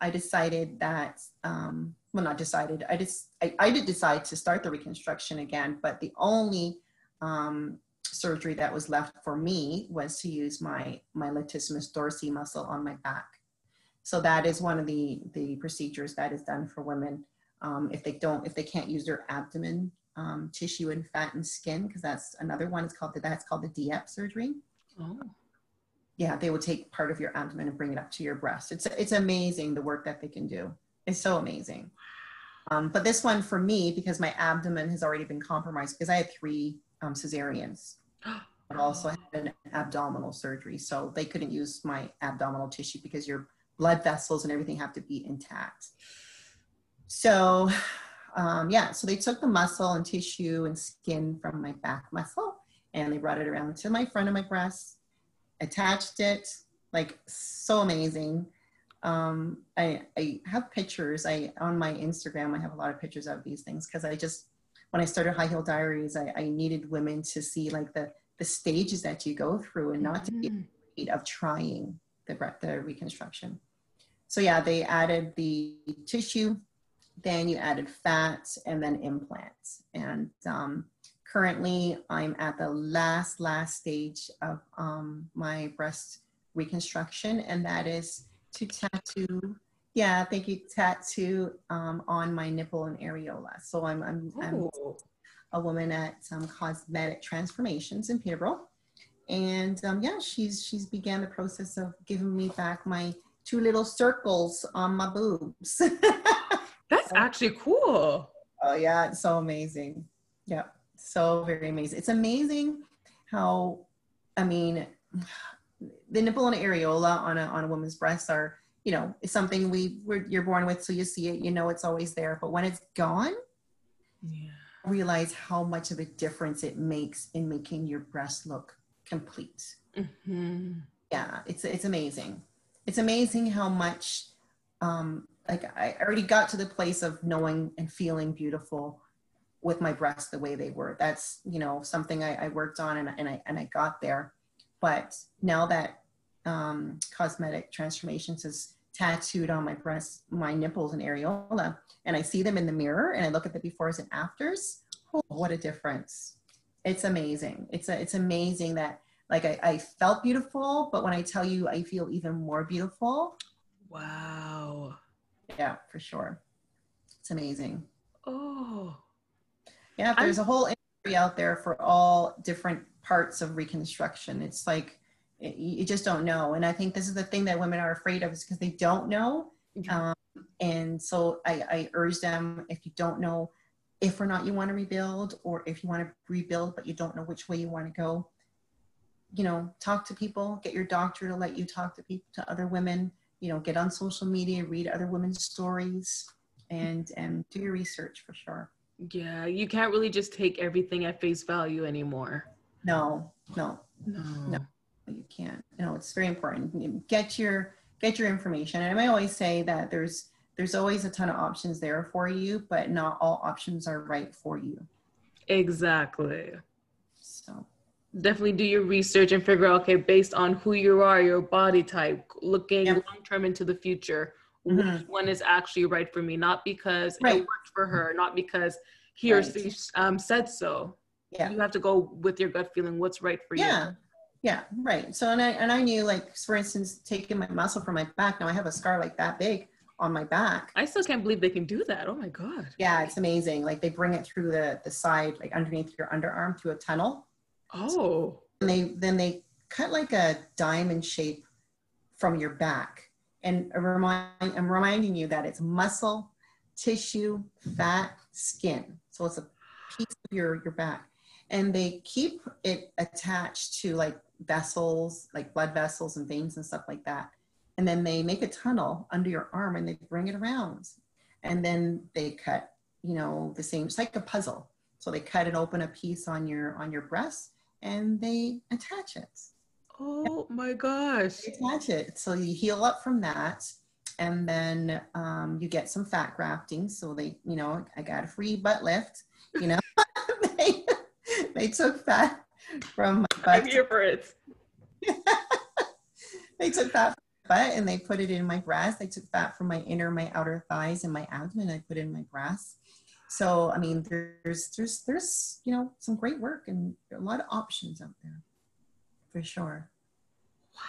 Speaker 2: I decided that, um, well, not decided, I just, I, I, did decide to start the reconstruction again, but the only um, surgery that was left for me was to use my, my latissimus dorsi muscle on my back. So that is one of the, the procedures that is done for women um, if they don't, if they can't use their abdomen um, tissue and fat and skin, because that's another one. It's called the, that's called the DIEP surgery. Oh yeah, they will take part of your abdomen and bring it up to your breast. It's it's amazing the work that they can do. It's so amazing. Um, but this one for me, because my abdomen has already been compromised, because I had three um, cesareans, (gasps) but also had an abdominal surgery, so they couldn't use my abdominal tissue because your blood vessels and everything have to be intact. So, (sighs) um, yeah, so they took the muscle and tissue and skin from my back muscle, and they brought it around to my front of my breast attached it, like so amazing. Um, I, I have pictures. I on my Instagram. I have a lot of pictures of these things because I just when I started High Heel Diaries, I, I needed women to see like the the stages that you go through and not mm-hmm. to be mm-hmm. afraid of trying the the reconstruction. So yeah, they added the tissue, then you added fat, and then implants. And um, currently I'm at the last, last stage of um, my breast reconstruction, and that is to tattoo. Yeah, thank you. Tattoo um, on my nipple and areola. So I'm, I'm, I'm a woman at um, Cosmetic Transformations in Peterborough, and um, yeah, she's she's began the process of giving me back my two little circles on my boobs. (laughs)
Speaker 1: Actually cool.
Speaker 2: Oh yeah, it's so amazing. Yeah so very amazing. It's amazing how, I mean, the nipple and areola on a, on a woman's breasts are, you know, it's something we we're, you're born with, so you see it, you know, it's always there. But when it's gone, yeah. realize how much of a difference it makes in making your breast look complete. Mm-hmm. Yeah, it's it's amazing. It's amazing how much, um, like I already got to the place of knowing and feeling beautiful with my breasts the way they were. That's, you know, something I, I worked on and, and, I, and I got there. But now that um, cosmetic transformations is tattooed on my breasts, my nipples and areola, and I see them in the mirror and I look at the befores and afters, oh, what a difference. It's amazing. It's a, it's amazing that like I, I felt beautiful, but when I tell you I feel even more beautiful.
Speaker 1: Wow.
Speaker 2: Yeah, for sure. It's amazing.
Speaker 1: Oh.
Speaker 2: Yeah, there's I'm- a whole industry out there for all different parts of reconstruction. It's like it, you just don't know. And I think this is the thing that women are afraid of is because they don't know. Um, and so I, I urge them if you don't know if or not you want to rebuild or if you want to rebuild but you don't know which way you want to go you know talk to people get your doctor to let you talk to people to other women you know get on social media read other women's stories and and do your research for sure.
Speaker 1: Yeah you can't really just take everything at face value anymore.
Speaker 2: No no no. no you can't. You know it's very important. Get your get your information. And i always say that there's there's always a ton of options there for you but not all options are right for you.
Speaker 1: Exactly definitely do your research and figure out okay based on who you are your body type looking yep. long term into the future mm-hmm. which one is actually right for me not because right. it worked for her not because he right. or she um, said so yeah you have to go with your gut feeling what's right for
Speaker 2: yeah.
Speaker 1: you
Speaker 2: yeah yeah right so and i and i knew like for instance taking my muscle from my back now i have a scar like that big on my back
Speaker 1: i still can't believe they can do that oh my god
Speaker 2: yeah it's amazing like they bring it through the the side like underneath your underarm through a tunnel
Speaker 1: Oh.
Speaker 2: And they then they cut like a diamond shape from your back. And remind, I'm reminding you that it's muscle, tissue, fat, skin. So it's a piece of your, your back. And they keep it attached to like vessels, like blood vessels and veins and stuff like that. And then they make a tunnel under your arm and they bring it around. And then they cut, you know, the same, it's like a puzzle. So they cut and open a piece on your on your breast and they attach it.
Speaker 1: Oh my gosh.
Speaker 2: They attach it. So you heal up from that. And then um, you get some fat grafting. So they, you know, I got a free butt lift, you know, (laughs) they, they took fat from my
Speaker 1: butt. I'm here for it. (laughs)
Speaker 2: they took fat butt and they put it in my breast. They took fat from my inner, my outer thighs and my abdomen. I put in my breast. So I mean, there's there's there's you know some great work and a lot of options out there, for sure. Wow.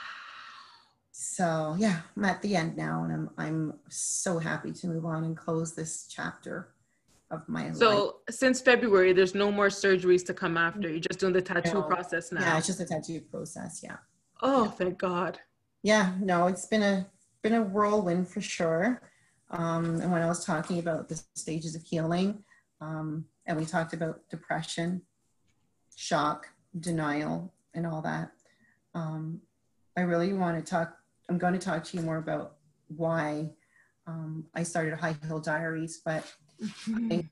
Speaker 2: So yeah, I'm at the end now, and I'm I'm so happy to move on and close this chapter of my
Speaker 1: so life. since February, there's no more surgeries to come after. You're just doing the tattoo no. process now.
Speaker 2: Yeah, it's just a tattoo process. Yeah.
Speaker 1: Oh,
Speaker 2: yeah.
Speaker 1: thank God.
Speaker 2: Yeah, no, it's been a been a whirlwind for sure. Um, and when I was talking about the stages of healing, um, and we talked about depression, shock, denial, and all that, um, I really want to talk. I'm going to talk to you more about why um, I started High Heel Diaries, but mm-hmm. I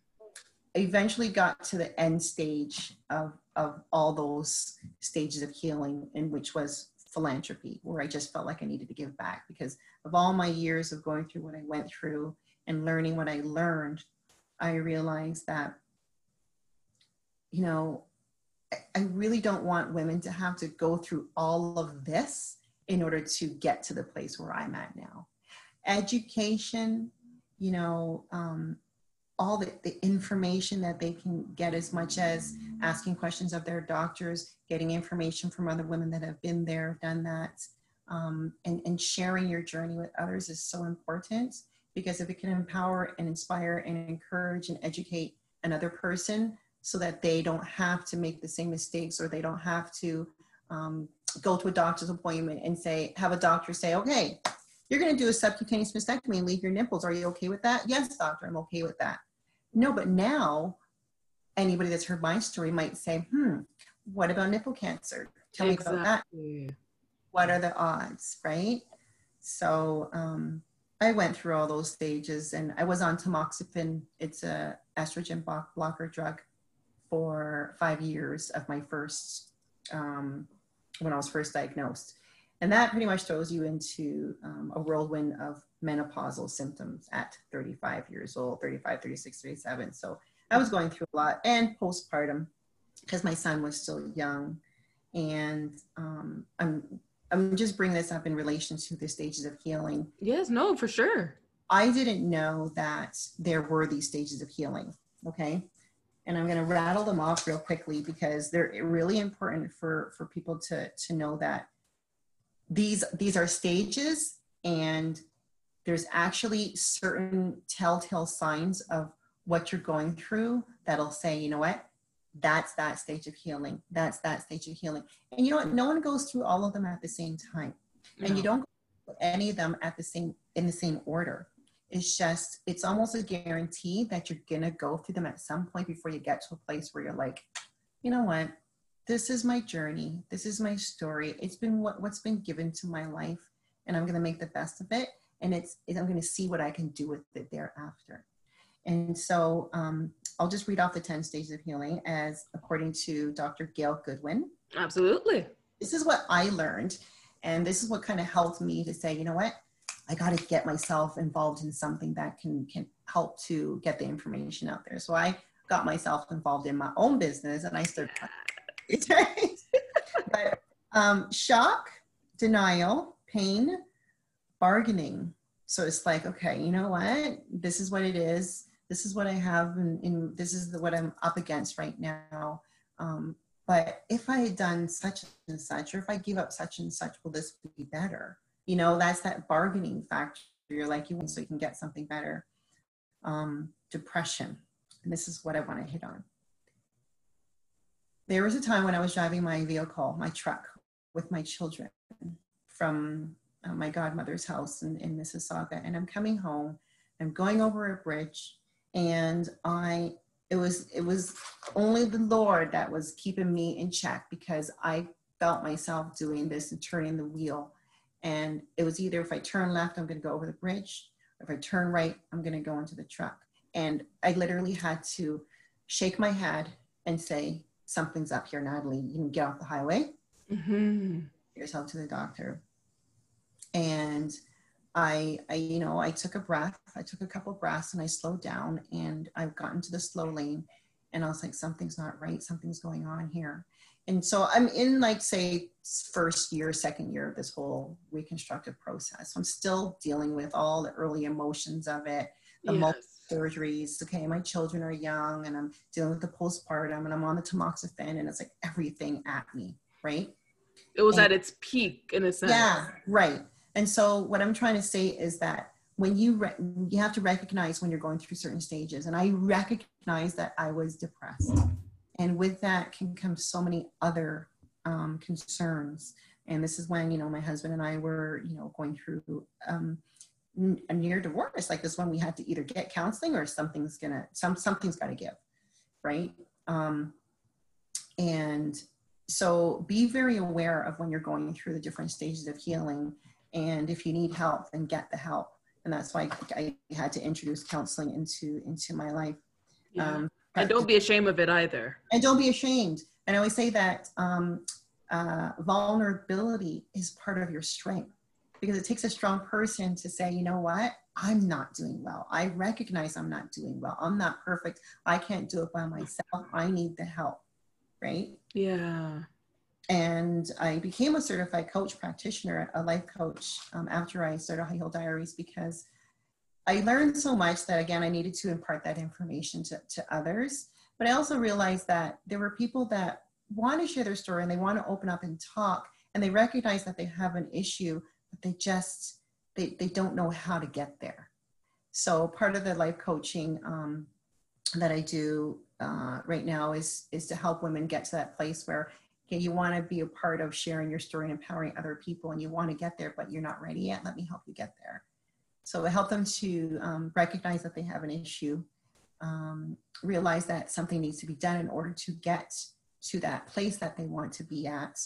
Speaker 2: eventually got to the end stage of, of all those stages of healing, in which was philanthropy, where I just felt like I needed to give back because of all my years of going through what I went through and learning what I learned, I realized that, you know, I really don't want women to have to go through all of this in order to get to the place where I'm at now. Education, you know, um, all the, the information that they can get as much as asking questions of their doctors, getting information from other women that have been there, done that, um, and, and sharing your journey with others is so important because if it can empower and inspire and encourage and educate another person so that they don't have to make the same mistakes or they don't have to um, go to a doctor's appointment and say, have a doctor say, okay, you're going to do a subcutaneous mastectomy and leave your nipples. Are you okay with that? Yes, doctor, I'm okay with that. No, but now anybody that's heard my story might say, hmm, what about nipple cancer? Tell exactly. me about that. What are the odds, right? So um, I went through all those stages and I was on tamoxifen. It's a estrogen blocker drug for five years of my first, um, when I was first diagnosed. And that pretty much throws you into um, a whirlwind of menopausal symptoms at 35 years old, 35, 36, 37. So I was going through a lot and postpartum because my son was still young. And um, I'm I'm just bringing this up in relation to the stages of healing.
Speaker 1: Yes, no, for sure.
Speaker 2: I didn't know that there were these stages of healing. Okay. and I'm going to rattle them off real quickly because they're really important for for people to to know that these these are stages and there's actually certain telltale signs of what you're going through that'll say, you know what, that's that stage of healing. That's that stage of healing. And you know what? No one goes through all of them at the same time. No. And you don't any of them at the same in the same order. It's just it's almost a guarantee that you're gonna go through them at some point before you get to a place where you're like, you know what? This is my journey. This is my story. It's been what, what's been given to my life, and I'm gonna make the best of it. And it's, I'm gonna see what I can do with it thereafter. And so um, I'll just read off the 10 stages of healing as according to Dr. Gail Goodwin.
Speaker 1: Absolutely.
Speaker 2: This is what I learned. And this is what kind of helped me to say, you know what? I got to get myself involved in something that can, can help to get the information out there. So I got myself involved in my own business and I started. (laughs) but um, shock, denial, pain, bargaining. So it's like, okay, you know what? This is what it is this is what I have and, and this is the, what I'm up against right now. Um, but if I had done such and such, or if I give up such and such, will this be better? You know, that's that bargaining factor. You're like, you want so you can get something better. Um, depression. And this is what I want to hit on. There was a time when I was driving my vehicle, my truck, with my children from uh, my godmother's house in, in Mississauga. And I'm coming home. I'm going over a bridge and I it was it was only the Lord that was keeping me in check because I felt myself doing this and turning the wheel. And it was either if I turn left, I'm going to go over the bridge, or if I turn right, I'm going to go into the truck. And I literally had to shake my head and say, Something's up here, Natalie. You can get off the highway. Mm-hmm. Yourself to the doctor. And I, I, you know, I took a breath. I took a couple breaths and I slowed down and I've gotten to the slow lane and I was like, something's not right. Something's going on here. And so I'm in like, say, first year, second year of this whole reconstructive process. I'm still dealing with all the early emotions of it, the yes. surgeries. Okay, my children are young and I'm dealing with the postpartum and I'm on the tamoxifen and it's like everything at me, right?
Speaker 1: It was and, at its peak in a sense.
Speaker 2: Yeah, right. And so what I'm trying to say is that when you re- you have to recognize when you're going through certain stages and I recognize that I was depressed. And with that can come so many other um, concerns. And this is when, you know, my husband and I were, you know, going through um, a near divorce like this one we had to either get counseling or something's gonna some something's got to give right um, and so be very aware of when you're going through the different stages of healing and if you need help then get the help. And that's why i had to introduce counseling into into my life.
Speaker 1: Yeah. um, and don't be ashamed of it either.
Speaker 2: And don't be ashamed. And i always say that um, uh, vulnerability is part of your strength because it takes a strong person to say you know what? I'm not doing well. I recognize i'm not doing well. I'm not perfect. I can't do it by myself. I need the help. Right?
Speaker 1: Yeah
Speaker 2: and I became a certified coach practitioner, a life coach, um, after I started High Heel Diaries because I learned so much that again I needed to impart that information to, to others. But I also realized that there were people that want to share their story and they want to open up and talk and they recognize that they have an issue, but they just they, they don't know how to get there. So part of the life coaching um, that I do uh, right now is is to help women get to that place where you want to be a part of sharing your story and empowering other people and you want to get there, but you're not ready yet, let me help you get there. So help them to um, recognize that they have an issue, um, realize that something needs to be done in order to get to that place that they want to be at,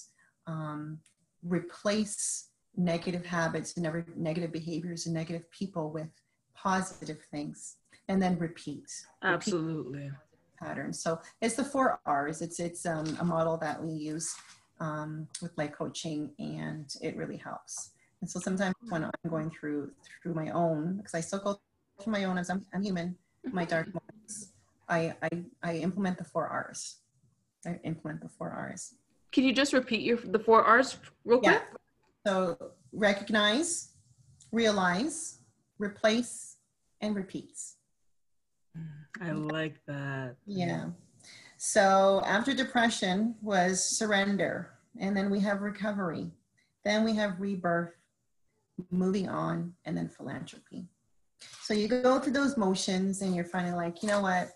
Speaker 2: um, replace negative habits and negative behaviors and negative people with positive things, and then repeat.
Speaker 1: Absolutely.
Speaker 2: Repeat patterns. So it's the four R's. It's it's um, a model that we use um, with life coaching, and it really helps. And so sometimes when I'm going through through my own, because I still go through my own as I'm, I'm human, my dark (laughs) moments, I, I I implement the four R's. I implement the four R's.
Speaker 1: Can you just repeat your the four R's real quick? Yeah.
Speaker 2: So recognize, realize, replace, and repeats.
Speaker 1: I like that.
Speaker 2: Yeah. So after depression was surrender, and then we have recovery, then we have rebirth, moving on, and then philanthropy. So you go through those motions, and you're finally like, you know what?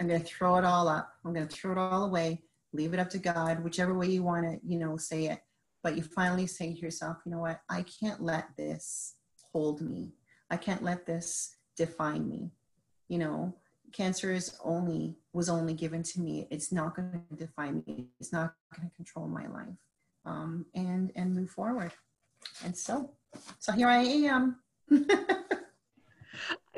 Speaker 2: I'm going to throw it all up. I'm going to throw it all away. Leave it up to God, whichever way you want to, you know, say it. But you finally say to yourself, you know what? I can't let this hold me. I can't let this define me. You know, cancer is only was only given to me. It's not going to define me. It's not going to control my life. Um, and and move forward. And so, so here I am. (laughs)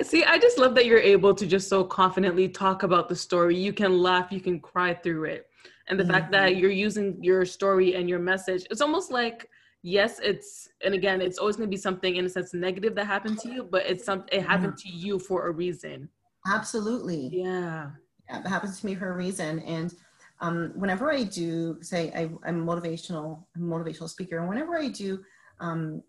Speaker 1: See, I just love that you're able to just so confidently talk about the story. You can laugh, you can cry through it. And the mm-hmm. fact that you're using your story and your message, it's almost like yes, it's and again, it's always going to be something in a sense negative that happened to you, but it's some it happened to you for a reason.
Speaker 2: Absolutely.
Speaker 1: Yeah.
Speaker 2: Yeah, it happens to me for a reason. And um, whenever I do, say I, am motivational, I'm a motivational speaker, and whenever I do um,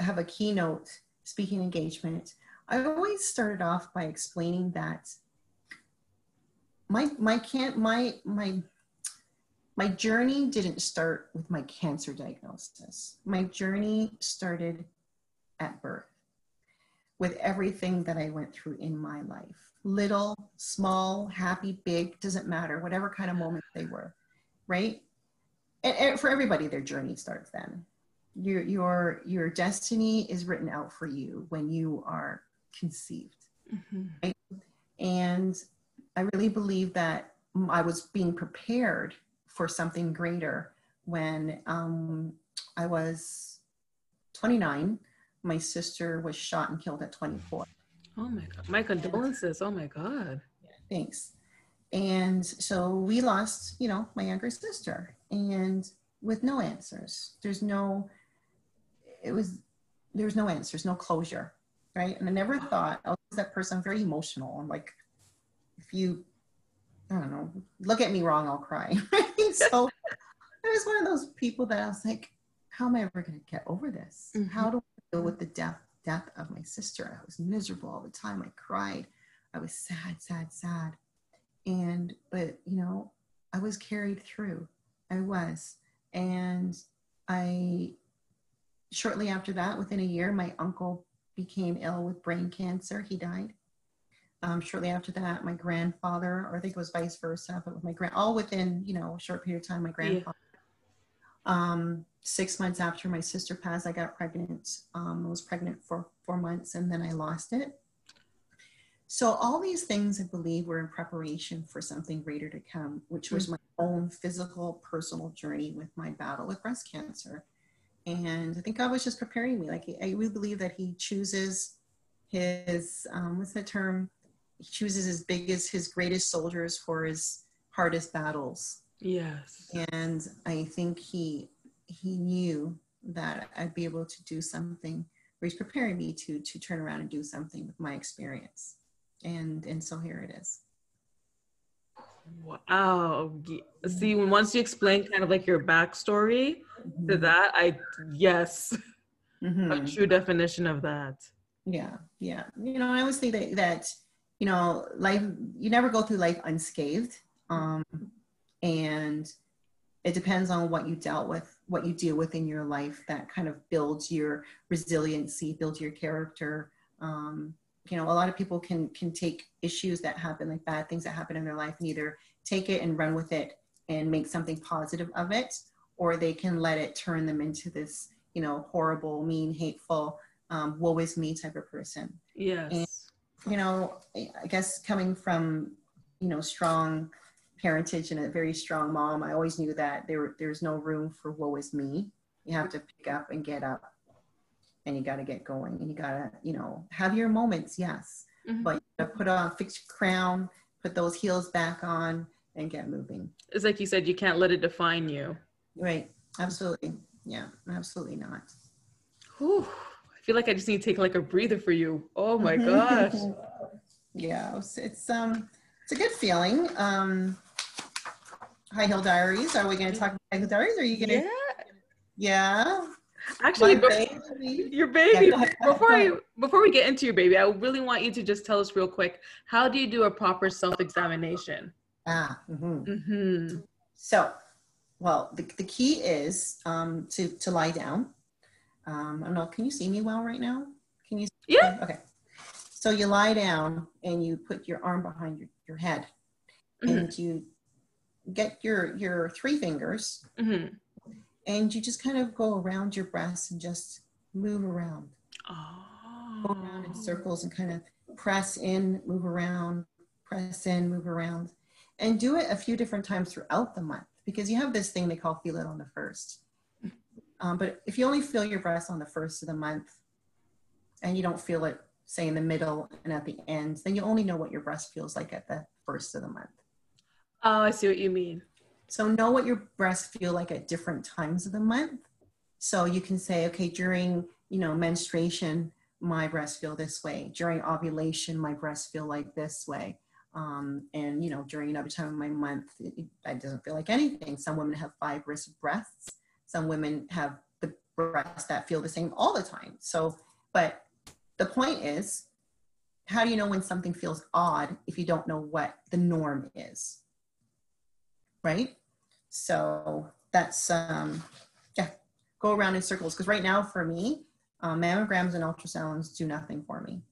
Speaker 2: have a keynote speaking engagement, I always started off by explaining that my my can't my my my journey didn't start with my cancer diagnosis. My journey started at birth with everything that I went through in my life. Little, small, happy, big, doesn't matter, whatever kind of moments they were, right? And, and for everybody, their journey starts then. Your, your, your destiny is written out for you when you are conceived. Mm-hmm. Right? And I really believe that I was being prepared for something greater when um, I was 29. My sister was shot and killed at 24.
Speaker 1: Oh my God. My condolences. Oh my God.
Speaker 2: Thanks. And so we lost, you know, my younger sister and with no answers. There's no, it was, there was no answers, no closure right? And I never thought I was that person. I'm very emotional. I'm like, if you, I don't know, look at me wrong, I'll cry. (laughs) so (laughs) I was one of those people that I was like, how am I ever going to get over this? Mm-hmm. How do with the death death of my sister? I was miserable all the time. I cried. I was sad, sad, sad. And but you know, I was carried through. I was. And I shortly after that, within a year, my uncle became ill with brain cancer. He died. Um, shortly after that, my grandfather, or I think it was vice versa, but with my grand, all within you know a short period of time, my grandfather. Um, six months after my sister passed, I got pregnant. Um, I was pregnant for four months, and then I lost it. So all these things, I believe, were in preparation for something greater to come, which was mm-hmm. my own physical, personal journey with my battle with breast cancer. And I think God was just preparing me. Like I really believe that He chooses His um, what's the term? He chooses His biggest, His greatest soldiers for His hardest battles.
Speaker 1: Yes.
Speaker 2: And I think He He knew that I'd be able to do something. Or He's preparing me to to turn around and do something with my experience. And and so here it is.
Speaker 1: Wow. See, once you explain kind of like your backstory mm-hmm. to that, I, yes, mm-hmm. a true definition of that.
Speaker 2: Yeah. Yeah. You know, I always think that, that, you know, life, you never go through life unscathed. Um, and it depends on what you dealt with, what you deal with in your life that kind of builds your resiliency, builds your character. Um, you know a lot of people can can take issues that happen like bad things that happen in their life and either take it and run with it and make something positive of it or they can let it turn them into this you know horrible mean hateful um, woe is me type of person
Speaker 1: yes and,
Speaker 2: you know i guess coming from you know strong parentage and a very strong mom i always knew that there there's no room for woe is me. You have to pick up and get up. And you got to get going and you got to you know have your moments yes. Mm-hmm. but you got to put on fix your crown put those heels back on and get moving.
Speaker 1: It's like you said you can't let it define you.
Speaker 2: Right. Absolutely. Yeah absolutely not.
Speaker 1: Whew. i feel like i just need to take like a breather for you. Oh my (laughs) gosh.
Speaker 2: Yeah it's, it's um it's a good feeling. Um high Heel diaries are we going to talk about high Heel diaries or are you going to
Speaker 1: yeah
Speaker 2: yeah
Speaker 1: Actually, baby. your baby. Yeah, before I before we get into your baby, I really want you to just tell us real quick. How do you do a proper self examination?
Speaker 2: Ah. Mm-hmm.
Speaker 1: Mm-hmm.
Speaker 2: So, well, the, the key is um, to to lie down. Um, I don't know. Can you see me well right now? Can you?
Speaker 1: Yeah.
Speaker 2: Okay. So you lie down and you put your arm behind your, your head,
Speaker 1: Mhm.
Speaker 2: and you get your your three fingers,
Speaker 1: Mm-hmm.
Speaker 2: and you just kind of go around your breast and just move around,
Speaker 1: Oh.
Speaker 2: go around in circles, and kind of press in, move around, press in, move around, and do it a few different times throughout the month because you have this thing they call feel it on the first. Um, but if you only feel your breast on the first of the month and you don't feel it, say, in the middle and at the end, then you only know what your breast feels like at the first of the month.
Speaker 1: Oh, I see what you mean.
Speaker 2: So know what your breasts feel like at different times of the month. So you can say, okay, during you know menstruation, my breasts feel this way. During ovulation, my breasts feel like this way. Um, and you know during another time of my month, it, it, doesn't feel like anything. Some women have fibrous breasts. Some women have the breasts that feel the same all the time. So, but the point is, how do you know when something feels odd if you don't know what the norm is? Right? So that's um yeah, go around in circles because right now for me, um, mammograms and ultrasounds do nothing for me.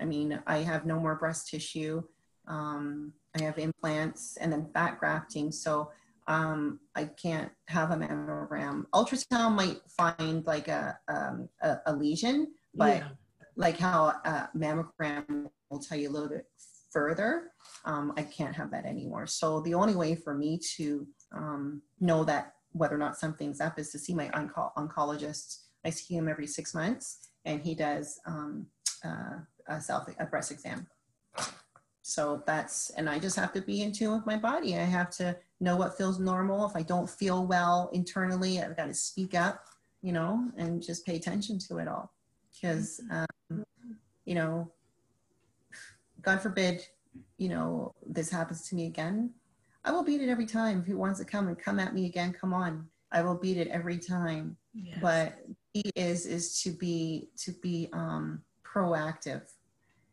Speaker 2: I mean, I have no more breast tissue. Um, I have implants and then fat grafting, so um, I can't have a mammogram. Ultrasound might find like a um, a, a lesion, but
Speaker 1: yeah.
Speaker 2: like how a mammogram will tell you a little bit further. Um, I can't have that anymore. So the only way for me to um, know that whether or not something's up is to see my onco- oncologist. I see him every six months, and he does um, uh, a self a breast exam. So that's and I just have to be in tune with my body. I have to know what feels normal. If I don't feel well internally, I've got to speak up, you know, and just pay attention to it all. Because um, you know, God forbid, you know, this happens to me again. I will beat it every time. If he wants to come and come at me again, come on. I will beat it every time.
Speaker 1: Yes.
Speaker 2: But he is is to be to be um, proactive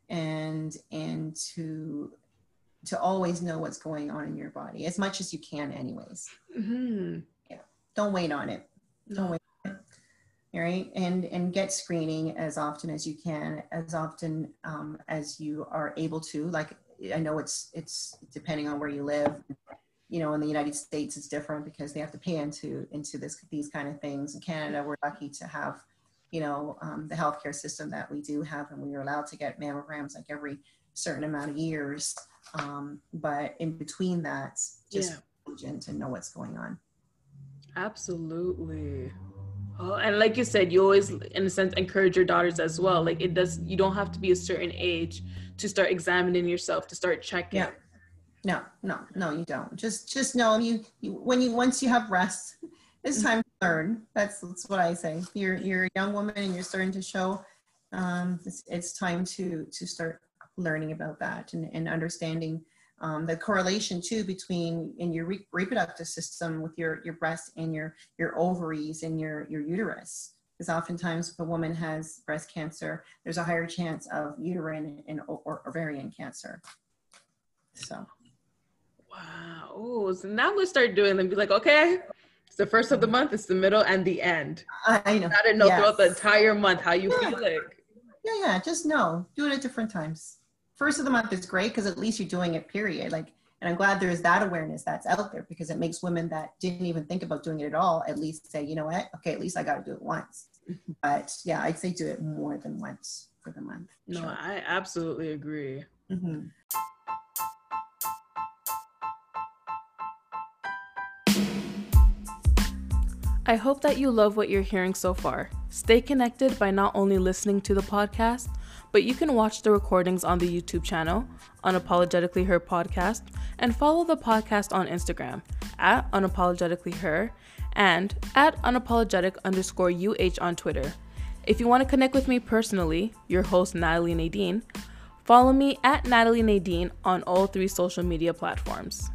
Speaker 2: and and to to always know what's going on in your body as much as you can anyways
Speaker 1: Mm-hmm. Yeah.
Speaker 2: don't wait on it don't
Speaker 1: No.
Speaker 2: wait on it. all right? And and get screening as often as you can as often um, as you are able to. Like i know it's it's depending on where you live. You know in the united states it's different because they have to pay into into this these kind of things. In canada we're lucky to have you know um, the healthcare system that we do have and we are allowed to get mammograms like every certain amount of years. Um, but in between that just
Speaker 1: Yeah.
Speaker 2: and know what's going on.
Speaker 1: Absolutely. And like you said, you always, in a sense, encourage your daughters as well. Like it does, you don't have to be a certain age to start examining yourself, to start checking.
Speaker 2: Yeah. No, no, no, you don't. Just, just know you, you when you once you have rest, it's time to learn. That's that's what I say. You're you're a young woman and you're starting to show. Um, it's, it's time to to start learning about that and, and understanding um, the correlation too between in your re- reproductive system with your your breast and your your ovaries and your your uterus. Because oftentimes, if a woman has breast cancer, there's a higher chance of uterine and or ovarian cancer. So.
Speaker 1: Wow. Oh, so now gonna start doing them. Be like, okay, it's the first of the month, it's the middle, and the end.
Speaker 2: I know.
Speaker 1: To know
Speaker 2: Yes.
Speaker 1: throughout the entire month how you
Speaker 2: Yeah.
Speaker 1: feel like.
Speaker 2: Yeah, yeah. Just know. Do it at different times. First of the month is great because at least you're doing it. Period. Like, and I'm glad there's that awareness that's out there because it makes women that didn't even think about doing it at all at least say, you know what? Okay, at least I got to do it once. But yeah, I'd say do it more than once for the month.
Speaker 1: No,
Speaker 2: Sure.
Speaker 1: I absolutely agree.
Speaker 2: Mhm.
Speaker 1: I hope that you love what you're hearing so far. Stay connected by not only listening to the podcast, but you can watch the recordings on the YouTube channel, Unapologetically Her Podcast, and follow the podcast on Instagram at Unapologetically Her and at unapologetic underscore UH on Twitter. If you want to connect with me personally, your host Natalie Nadine, follow me at Natalie Nadine on all three social media platforms.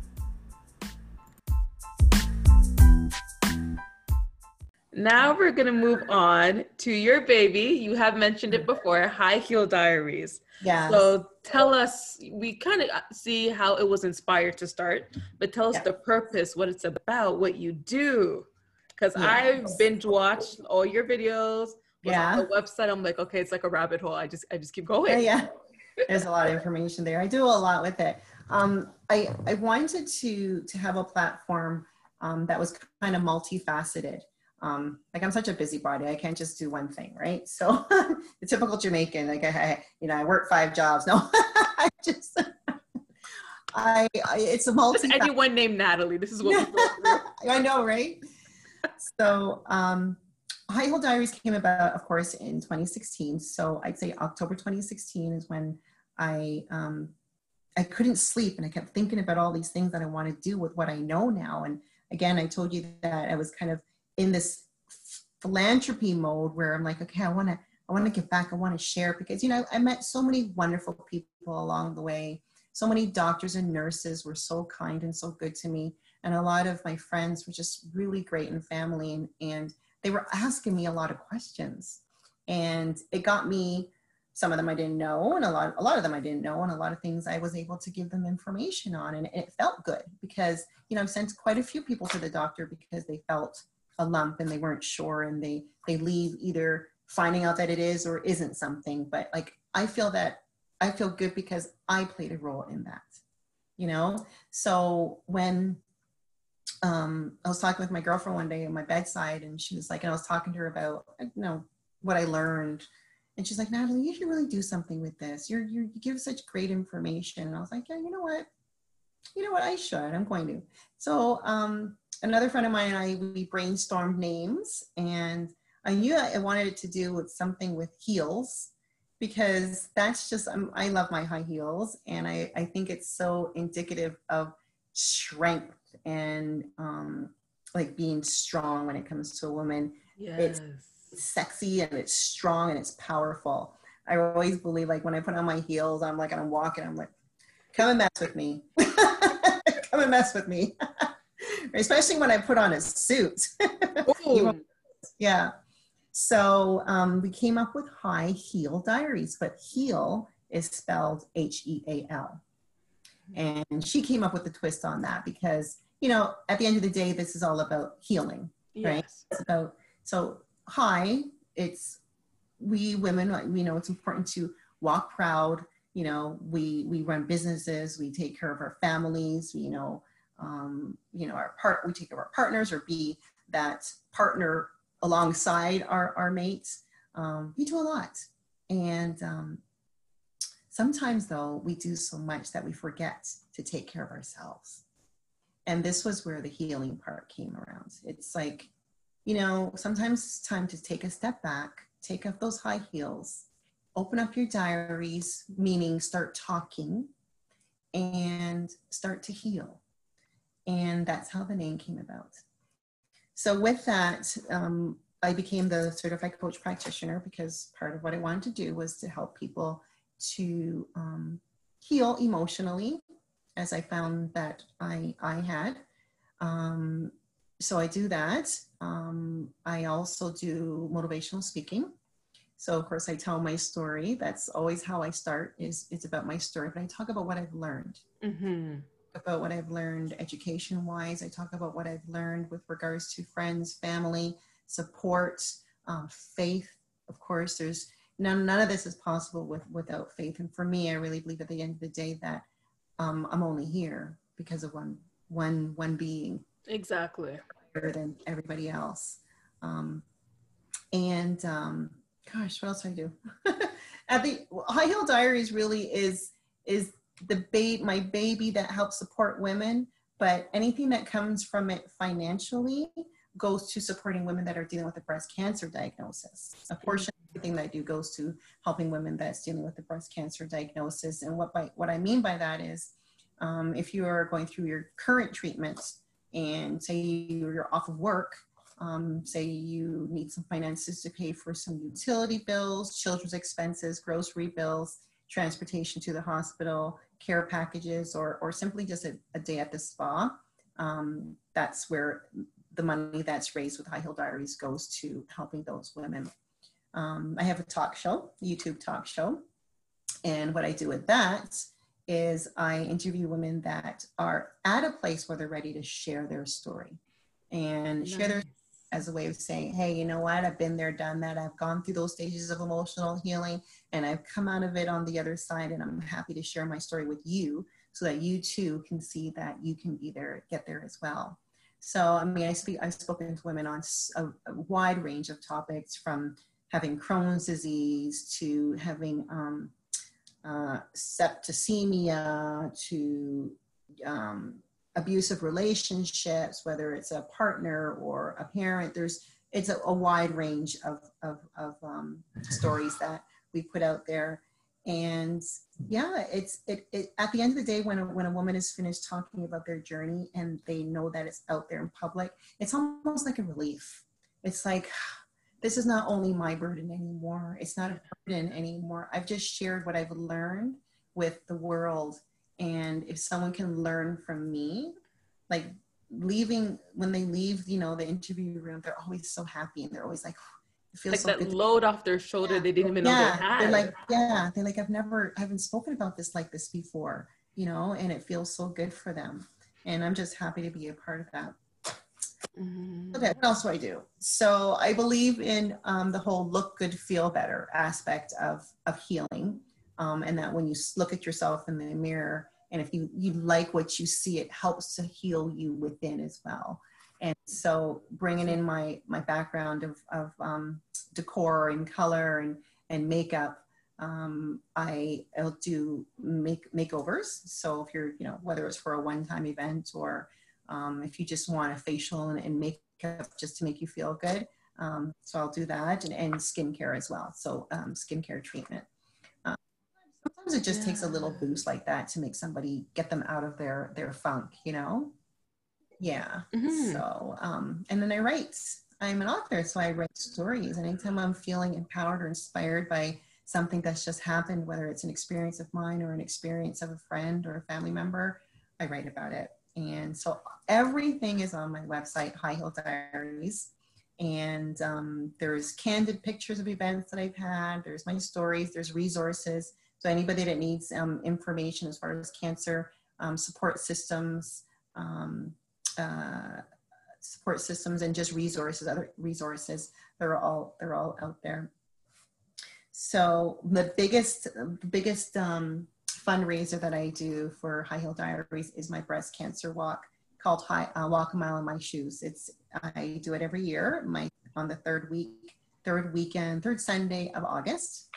Speaker 1: Now we're going to move on to your baby. You have mentioned it before, High Heel Diaries.
Speaker 2: Yeah.
Speaker 1: So tell us, we kind of see how it was inspired to start, but tell us
Speaker 2: Yeah.
Speaker 1: the purpose, what it's about, what you do. Because
Speaker 2: Yes.
Speaker 1: I've binge watched all your videos.
Speaker 2: Yeah.
Speaker 1: On the website, I'm like, okay, it's like a rabbit hole. I just, I just keep
Speaker 2: Yeah,
Speaker 1: going.
Speaker 2: yeah. There's a lot of information there. I do a lot with it. Um, I, I wanted to to have a platform um, that was kind of multifaceted. Um, like I'm such a busybody, I can't just do one thing, right? So (laughs) the typical Jamaican, like I, I you know, I work five jobs. No, (laughs) I just I, I it's a multi.
Speaker 1: Just anyone named Natalie. This is what we. (laughs)
Speaker 2: I know, right? So, um, High Heel Diaries came about, of course, in 2016. So I'd say October 2016 is when I um, I couldn't sleep, and I kept thinking about all these things that I want to do with what I know now. And again, I told you that I was kind of in this philanthropy mode where I'm like, okay, I want to I want to give back. I want to share because you know I met so many wonderful people along the way. So many doctors and nurses were so kind and so good to me and a lot of my friends were just really great and family and, and they were asking me a lot of questions and it got me some of them i didn't know and a lot a lot of them i didn't know and a lot of things i was able to give them information on and it felt good because you know i've sent quite a few people to the doctor because they felt a lump and they weren't sure and they they leave either finding out that it is or isn't something but like i feel that i feel good because i played a role in that you know so when um, I was talking with my girlfriend one day at my bedside, and she was like, and I was talking to her about, you know, what I learned, and she's like, Natalie, you should really do something with this. You're, you're you give such great information. And I was like, yeah, you know what, you know what, I should. I'm going to. So um, another friend of mine and I we brainstormed names, and I knew I wanted it to do with something with heels because that's just um, I love my high heels, and I I think it's so indicative of strength and um, like being strong when it comes to a woman.
Speaker 1: Yes.
Speaker 2: It's sexy and it's strong and it's powerful. I always believe like when I put on my heels, I'm like, and I'm walking, I'm like, come and mess with me. (laughs) come and mess with me. (laughs) Especially when I put on a suit. (laughs) Yeah. So um, we came up with High Heel Diaries, but heel is spelled H E A L. And she came up with the twist on that because, you know, at the end of the day, this is all about healing. right?
Speaker 1: yes.
Speaker 2: It's about, so high, it's, we women, we know it's important to walk proud. You know, we, we run businesses, we take care of our families, you know, um, you know, our part, we take of our partners or be that partner alongside our, our mates. Um, we do a lot. And um, sometimes though, we do so much that we forget to take care of ourselves. And this was where the healing part came around. It's like, you know, sometimes it's time to take a step back, take off those high heels, open up your diaries, meaning start talking and start to heal. And that's how the name came about. So, with that, um, I became the certified coach practitioner because part of what I wanted to do was to help people to um, heal emotionally, as I found that I, I had. Um, so I do that. Um, I also do motivational speaking. So of course I tell my story. That's always how I start. Is it's about my story, but I talk about what I've learned
Speaker 1: Mm-hmm.
Speaker 2: About what I've learned education wise. I talk about what I've learned with regards to friends, family, support, um, faith. Of course, there's none, none of this is possible with, without faith. And for me, I really believe at the end of the day that um, I'm only here because of one, one, one being
Speaker 1: Exactly.
Speaker 2: better than everybody else. Um, and um, gosh, what else do I do? (laughs) At the High Heel Diaries really is is the babe, my baby that helps support women. But anything that comes from it financially goes to supporting women that are dealing with a breast cancer diagnosis. A portion of everything that I do goes to helping women that's dealing with the breast cancer diagnosis. And what by what I mean by that is, um, if you are going through your current treatments and say you're off of work, um, say you need some finances to pay for some utility bills, children's expenses, grocery bills, transportation to the hospital, care packages, or, or simply just a, a day at the spa. Um, that's where the money that's raised with High Heel Diaries goes to helping those women. Um, I have a talk show, YouTube talk show. And what I do with that is I interview women that are at a place where they're ready to share their story and nice. share their as a way of saying, hey, you know what? I've been there, done that. I've gone through those stages of emotional healing and I've come out of it on the other side. And I'm happy to share my story with you so that you too can see that you can be there, get there as well. So, I mean, I speak, I've spoken to women on a, a wide range of topics from having Crohn's disease to having um, uh, septicemia to um, abusive relationships, whether it's a partner or a parent. There's it's a, a wide range of of, of um, stories that we put out there, and yeah, it's it, it at the end of the day when a, when a woman is finished talking about their journey and they know that it's out there in public, it's almost like a relief. It's like this is not only my burden anymore. It's not a burden anymore. I've just shared what I've learned with the world and if someone can learn from me like leaving when they leave you know the interview room they're always so happy and they're always like
Speaker 1: it feels like so that good. load off their shoulder yeah. they didn't even
Speaker 2: yeah.
Speaker 1: know they had
Speaker 2: they're like yeah they're like i've never i haven't spoken about this like this before you know and it feels so good for them and i'm just happy to be a part of that Mm-hmm. Okay, what else do I do? So I believe in um, the whole look good, feel better aspect of of healing um, and that when you look at yourself in the mirror and if you you like what you see it helps to heal you within as well and so bringing in my my background of, of um, decor and color and and makeup um, I, I'll do make makeovers. So if you're, you know, whether it's for a one-time event or um, if you just want a facial and, and, makeup just to make you feel good. Um, so I'll do that and, and skincare as well. So um, skincare treatment sometimes it just yeah. takes a little boost like that to make somebody get them out of their their funk you know? Yeah mm-hmm. so um and then i write. I'm an author so i write stories. And anytime i'm feeling empowered or inspired by something that's just happened whether it's an experience of mine or an experience of a friend or a family member i write about it. And so everything is on my website high heel diaries. And um, there's candid pictures of events that i've had. There's my stories. There's resources so anybody that needs um, information as far as cancer um, support systems, um, uh, support systems, and just resources, other resources, they're all they're all out there. So the biggest the biggest um, fundraiser that I do for High Heel Diaries is my breast cancer walk called High, uh, Walk a Mile in My Shoes. It's I do it every year. My on the third week, third weekend, third Sunday of August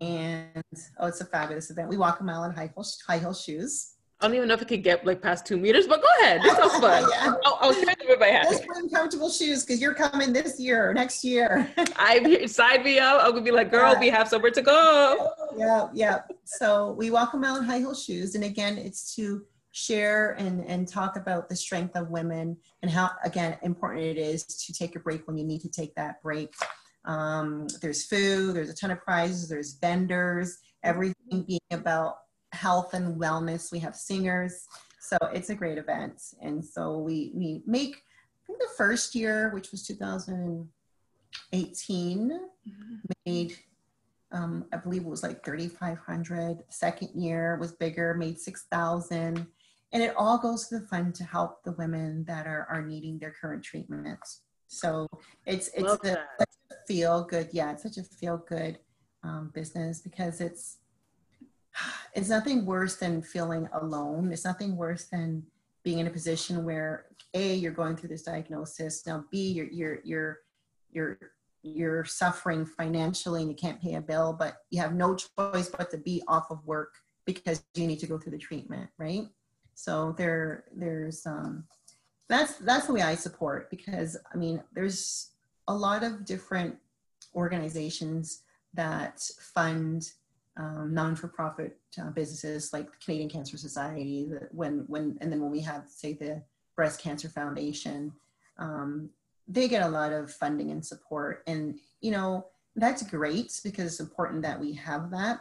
Speaker 2: and oh, it's a fabulous event. We walk a mile in high heel, high heel shoes.
Speaker 1: I don't even know if it could get like past two meters, but go ahead. This sounds (laughs) fun. yeah. I'll, I'll try to my hat.
Speaker 2: Just bring comfortable shoes because you're coming this year or next year. (laughs)
Speaker 1: I side me up. I'm gonna be like, girl, yeah. we have somewhere to go.
Speaker 2: Yeah, yeah. So we walk a mile in high heel shoes, and again, it's to share and and talk about the strength of women and how again important it is to take a break when you need to take that break um, there's food, there's a ton of prizes, there's vendors, everything being about health and wellness. We have singers. So it's a great event. And so we, we make, I think the first year, which was 2018, mm-hmm. made, um, I believe it was like 3,500. Second year was bigger, made 6,000. And it all goes to the fund to help the women that are, are needing their current treatments. So it's it's a, feel good. Yeah, it's such a feel good um, business because it's (sighs) it's nothing worse than feeling alone. It's nothing worse than being in a position where a you're going through this diagnosis. Now b you're you're you're you're you're suffering financially and you can't pay a bill, but you have no choice but to be off of work because you need to go through the treatment, right? So there there's um that's that's the way I support because I mean there's a lot of different organizations that fund um, non-for-profit uh, businesses like the Canadian Cancer Society. When when and then when we have say the Breast Cancer Foundation, um, they get a lot of funding and support, and you know that's great because it's important that we have that.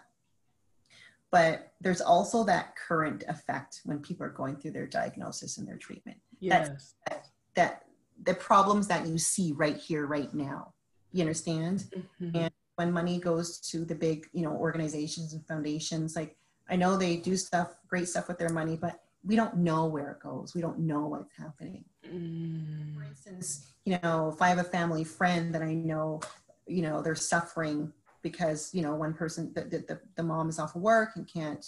Speaker 2: But there's also that current effect when people are going through their diagnosis and their treatment
Speaker 1: yes.
Speaker 2: that, that the problems that you see right here, right now. You understand?
Speaker 1: Mhm.
Speaker 2: And when money goes to the big, you know, organizations and foundations, like I know they do stuff, great stuff with their money, but we don't know where it goes. We don't know what's happening. For
Speaker 1: Mm.
Speaker 2: instance, you know, if I have a family friend that I know, you know, they're suffering because, you know, one person, the, the, the, the mom is off of work and can't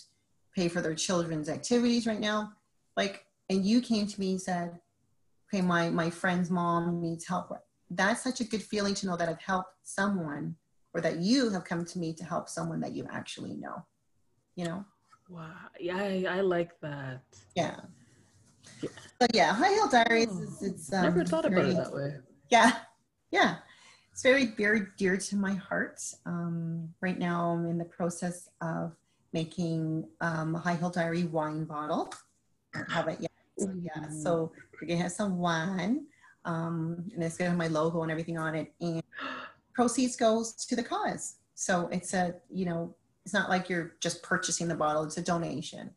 Speaker 2: pay for their children's activities right now. Like, and you came to me and said, okay, my, my friend's mom needs help. That's such a good feeling to know that I've helped someone or that you have come to me to help someone that you actually know, you know?
Speaker 1: Wow. Yeah, I, I like that.
Speaker 2: Yeah. So yeah, High Heel Diaries is, it's, um,
Speaker 1: Never thought about it that way.
Speaker 2: yeah yeah it's very very dear to my heart um, right now i'm in the process of making um, a high heel diary wine bottle I don't have it yet so yeah so we're gonna have some wine um, and it's gonna have my logo and everything on it and proceeds goes to the cause so it's a you know it's not like you're just purchasing the bottle it's a donation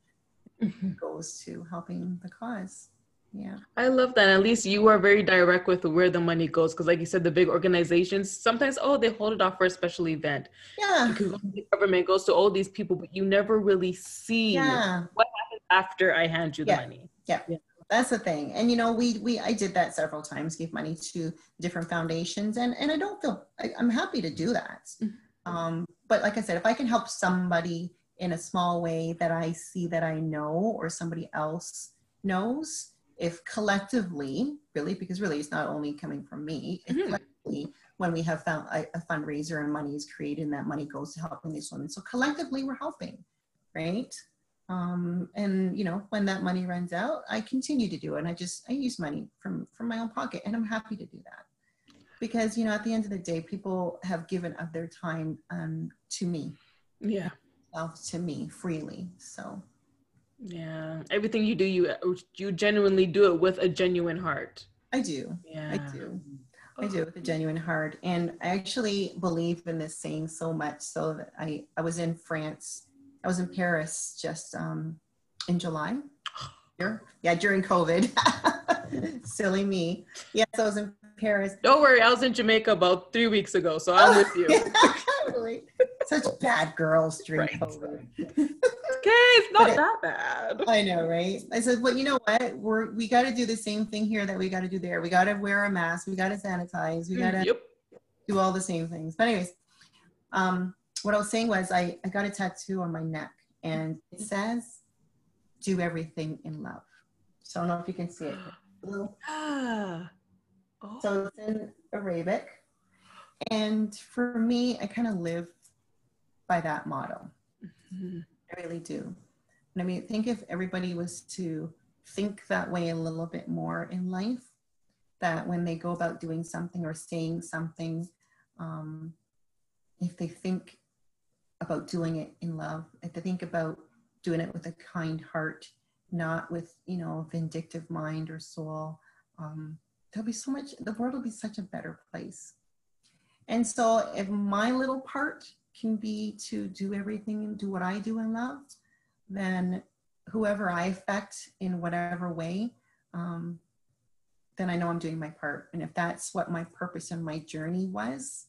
Speaker 1: Mhm.
Speaker 2: it goes to helping the cause yeah
Speaker 1: I love that. At least you are very direct with where the money goes. Because, like you said, the big organizations sometimes, oh, they hold it off for a special event.
Speaker 2: yeah
Speaker 1: Because the government goes to all these people, but you never really see
Speaker 2: yeah what happens
Speaker 1: after I hand you the
Speaker 2: Yeah.
Speaker 1: money.
Speaker 2: That's the thing. And you know, we we I did that several times, gave money to different foundations, and and I don't feel I, I'm happy to do that.
Speaker 1: Mhm.
Speaker 2: Um, but like I said, if I can help somebody in a small way that I see that I know or somebody else knows, if collectively, really, because really it's not only coming from me, if
Speaker 1: Mhm.
Speaker 2: collectively, when we have found a, a fundraiser and money is created and that money goes to helping these women. So collectively we're helping, right? Um, and you know when that money runs out i continue to do it and i just i use money from from my own pocket and i'm happy to do that because you know at the end of the day people have given of their time um, to me
Speaker 1: Yeah.
Speaker 2: to me freely so
Speaker 1: Yeah. Everything you do, you you genuinely do it with a genuine heart.
Speaker 2: i do
Speaker 1: Yeah.
Speaker 2: i do i do with a genuine heart and i actually believe in this saying so much so that i i was in france i was in paris just um in july (sighs) Here? yeah during covid (laughs) silly me yes i was in paris
Speaker 1: Don't worry, I was in Jamaica about three weeks ago, so I'm with you. (laughs)
Speaker 2: Such bad girls during (laughs)
Speaker 1: Right.
Speaker 2: COVID.
Speaker 1: Okay, it's not
Speaker 2: it-
Speaker 1: that bad.
Speaker 2: I know, right? I said, well, you know what? We're we got to do the same thing here that we got to do there. We got to wear a mask. We got to sanitize. We got to
Speaker 1: Yep.
Speaker 2: do all the same things. But anyways, um, what I was saying was I I got a tattoo on my neck, and it says, "Do everything in love." So I don't know if you can see it. (gasps)
Speaker 1: Oh.
Speaker 2: So it's in Arabic. And for me, I kind of live by that motto.
Speaker 1: Mhm.
Speaker 2: I really do. And I mean, think if everybody was to think that way a little bit more in life, that when they go about doing something or saying something, um, if they think about doing it in love, if they think about doing it with a kind heart, not with, you know, vindictive mind or soul, um, there'll be so much, the world will be such a better place. And so if my little part can be to do everything and do what I do in love, then whoever I affect in whatever way, um, then I know I'm doing my part. And if that's what my purpose and my journey was,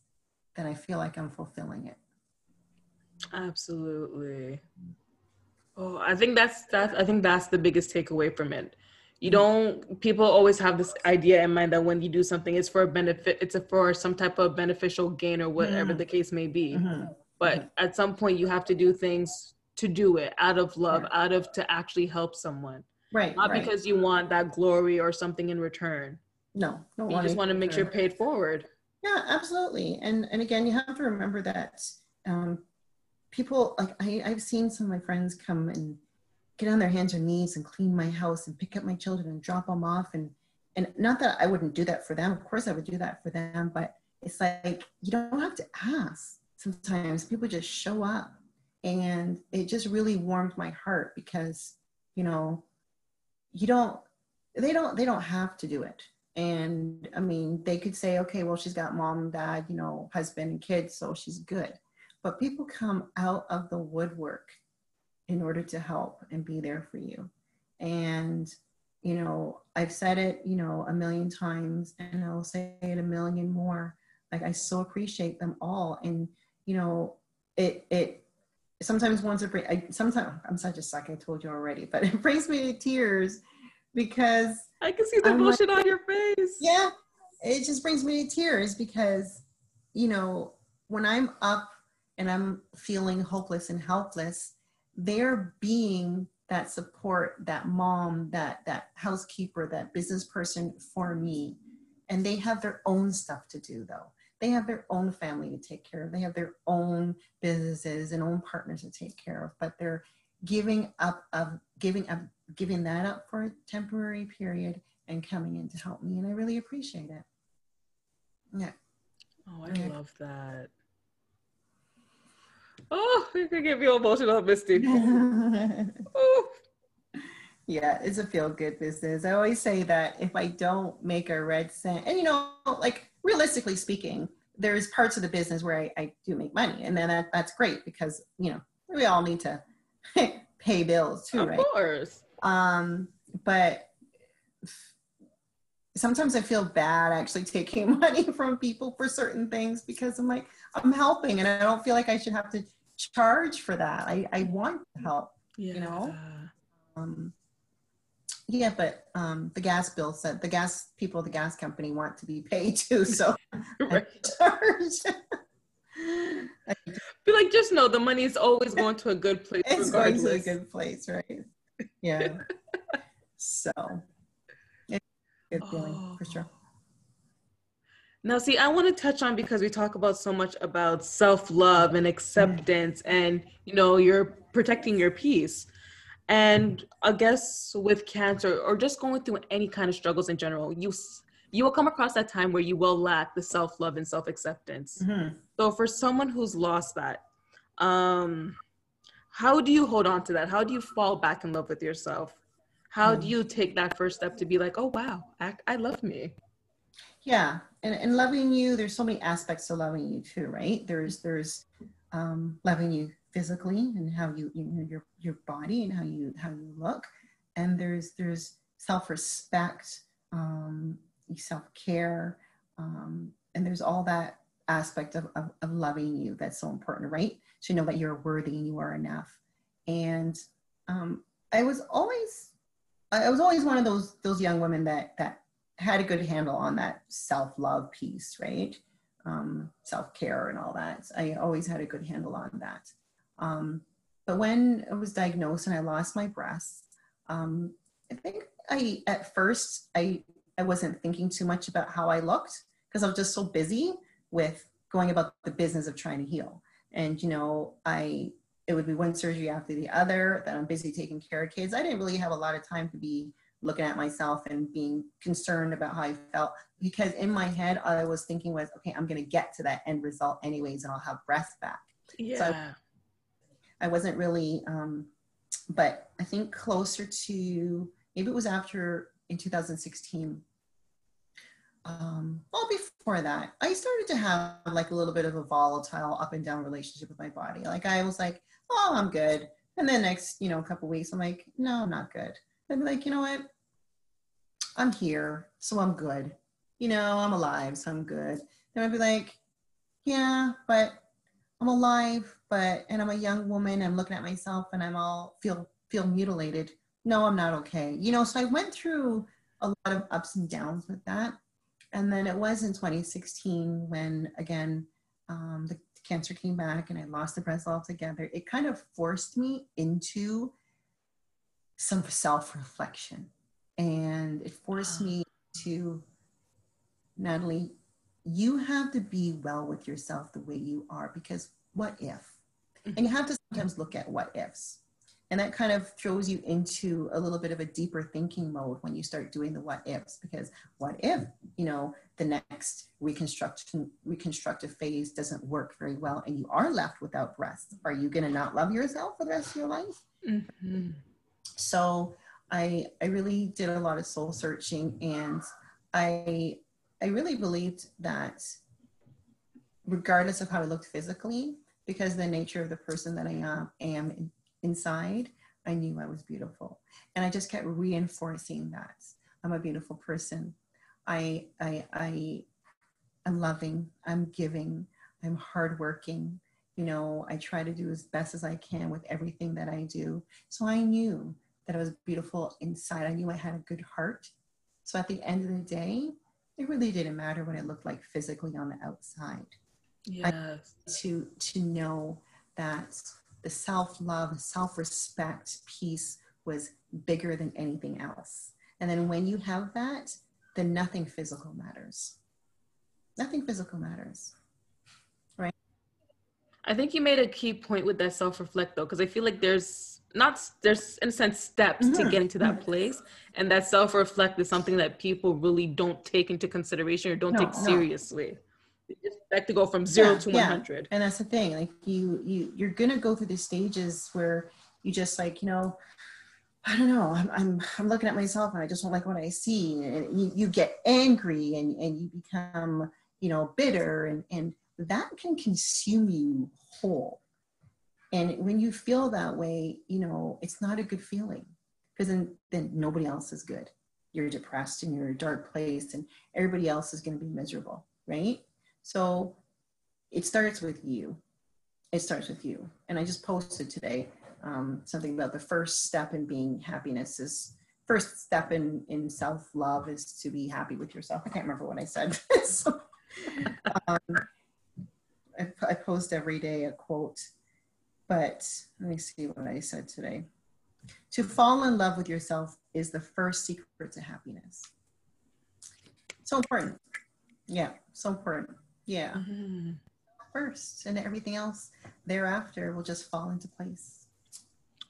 Speaker 2: then I feel like I'm fulfilling it.
Speaker 1: Absolutely. Oh, I think that's that. I think that's the biggest takeaway from it. You don't. People always have this idea in mind that when you do something, it's for a benefit. It's a, for some type of beneficial gain or whatever
Speaker 2: Mhm.
Speaker 1: the case may be.
Speaker 2: Mhm.
Speaker 1: But at some point, you have to do things to do it out of love, out of to actually help someone,
Speaker 2: Right.
Speaker 1: not
Speaker 2: right.
Speaker 1: because you want that glory or something in return.
Speaker 2: no, don't
Speaker 1: You just want to make sure
Speaker 2: sure.
Speaker 1: you're paid forward.
Speaker 2: Yeah, absolutely. And and again, you have to remember that um, people like I, I've seen some of my friends come and get on their hands and knees and clean my house and pick up my children and drop them off and and not that I wouldn't do that for them. Of course, I would do that for them, but it's like you don't have to ask. Sometimes people just show up, and it just really warmed my heart because you know you don't they don't they don't have to do it and i mean they could say okay well she's got mom dad you know husband and kids so she's good but people come out of the woodwork in order to help and be there for you and you know, I've said it, you know, a million times and I'll say it a million more. Like I so appreciate them all. And, you know, it, it, sometimes once it bring, I, sometimes I'm such a suck, I told you already, but it brings me to tears because
Speaker 1: I can see the I'm emotion like, on your face.
Speaker 2: Yeah. It just brings me to tears because, you know, when I'm up and I'm feeling hopeless and helpless, they're being that support, that mom, that that housekeeper, that business person for me. And they have their own stuff to do though. They have their own family to take care of. They have their own businesses and own partners to take care of, but they're giving up of giving up giving that up for a temporary period and coming in to help me. And I really appreciate it. Yeah.
Speaker 1: Oh, I yeah. love that. Oh, you can get me emotional, Misty.
Speaker 2: oh. Yeah, it's a feel good business. I always say that if I don't make a red cent, and you know, like realistically speaking, there's parts of the business where I, I do make money, and then that, that's great because you know we all need to (laughs) pay bills too,
Speaker 1: of
Speaker 2: right?
Speaker 1: Of course.
Speaker 2: Um, but sometimes I feel bad actually (laughs) taking (laughs) money from people for certain things because I'm like, I'm helping and I don't feel like I should have to charge for that. I, I want to help, yeah. you know? Um, yeah, but um, the gas bill said the gas people, the gas company want to be paid (laughs) too. So (laughs) right. charge. (laughs)
Speaker 1: Be like, just know the money is always going to a good place.
Speaker 2: It's regardless. going to a good place, right? Yeah. so it's a good feeling oh. for sure.
Speaker 1: Now, see, I want to touch on because we talk about so much about self love and acceptance, and you know, you're protecting your peace. And I guess with cancer or just going through any kind of struggles in general, you you will come across that time where you will lack the self love and self acceptance. Mm-hmm. So, for someone who's lost that, um, how do you hold on to that? How do you fall back in love with yourself? How mm-hmm. do you take that first step to be like, oh wow, I, I love me?
Speaker 2: Yeah and, and loving you there's so many aspects to loving you too right? There's there's um, loving you physically and how you you know your your body and how you how you look. And there's there's self-respect um, self-care um, and there's all that aspect of, of, of loving you that's so important right? To know that you're worthy and you are enough. And um, i was always i was always one of those those young women that that had a good handle on that self-love piece, right? Um, self-care and all that. I always had a good handle on that. Um, but when I was diagnosed and I lost my breasts, um, I think I at first I I wasn't thinking too much about how I looked because I was just so busy with going about the business of trying to heal. And you know, I it would be one surgery after the other that I'm busy taking care of kids. I didn't really have a lot of time to be looking at myself and being concerned about how I felt. Because in my head I was thinking was okay I'm gonna get to that end result anyways and I'll have breath back.
Speaker 1: Yeah. So
Speaker 2: I, I wasn't really um, but I think closer to maybe it was after in 2016 um, well before that i started to have like a little bit of a volatile up and down relationship with my body. Like i was like oh i'm good. And then next you know a couple weeks i'm like no i'm not good. And like you know what I'm here, so I'm good. You know, I'm alive, so I'm good. Then I'd be like, yeah, but I'm alive, but and I'm a young woman. I'm looking at myself, and I'm all feel feel mutilated. No, I'm not okay. You know, so I went through a lot of ups and downs with that. And then it was in 2016 when again um, the cancer came back and I lost the breast altogether. It kind of forced me into some self reflection and it forced me to Natalie, you have to be well with yourself the way you are because what if? Mm-hmm. And you have to sometimes look at what ifs. And that kind of throws you into a little bit of a deeper thinking mode when you start doing the what ifs because what if, you know, the next reconstruction reconstructive phase doesn't work very well and you are left without breasts. Are you gonna not love yourself for the rest of your life? Mm-hmm. So I I really did a lot of soul searching and I I really believed that regardless of how I looked physically, because the nature of the person that I am, am inside, I knew I was beautiful. And I just kept reinforcing that. I'm a beautiful person. I, I, I, I'm loving, I'm giving, I'm hardworking. You know, I try to do as best as I can with everything that I do. So I knew that I was beautiful inside. I knew I had a good heart. So at the end of the day, it really didn't matter what it looked like physically on the outside.
Speaker 1: Yes.
Speaker 2: to to know that the self-love, self-respect piece was bigger than anything else. And then when you have that, then nothing physical matters. Nothing physical matters.
Speaker 1: I think you made a key point with that self-reflect though, because I feel like there's not there's in a sense steps mm-hmm. to getting to that place. And that self-reflect is something that people really don't take into consideration or don't no, take seriously. No expect to go from zero yeah, to yeah. 100
Speaker 2: and that's the thing like you you you're gonna go through the stages where you just like you know I don't know. I'm, I'm, I'm looking at myself and I just don't like what I see. And you, you get angry and, and you become, you know, bitter and, and that can consume you whole. And when you feel that way, you know, it's not a good feeling because then, then nobody else is good. You're depressed and you're a dark place and everybody else is going to be miserable, right? So it starts with you. It starts with you. And I just posted today um, something about the first step in being happiness is first step in in self love is to be happy with yourself. I can't remember what I said. (laughs) so, um, I, I post every day a quote, but let me see what I said today. To fall in love with yourself is the first secret to happiness. So important. Yeah, so important. Yeah. Mm-hmm. First, and everything else thereafter will just fall into place.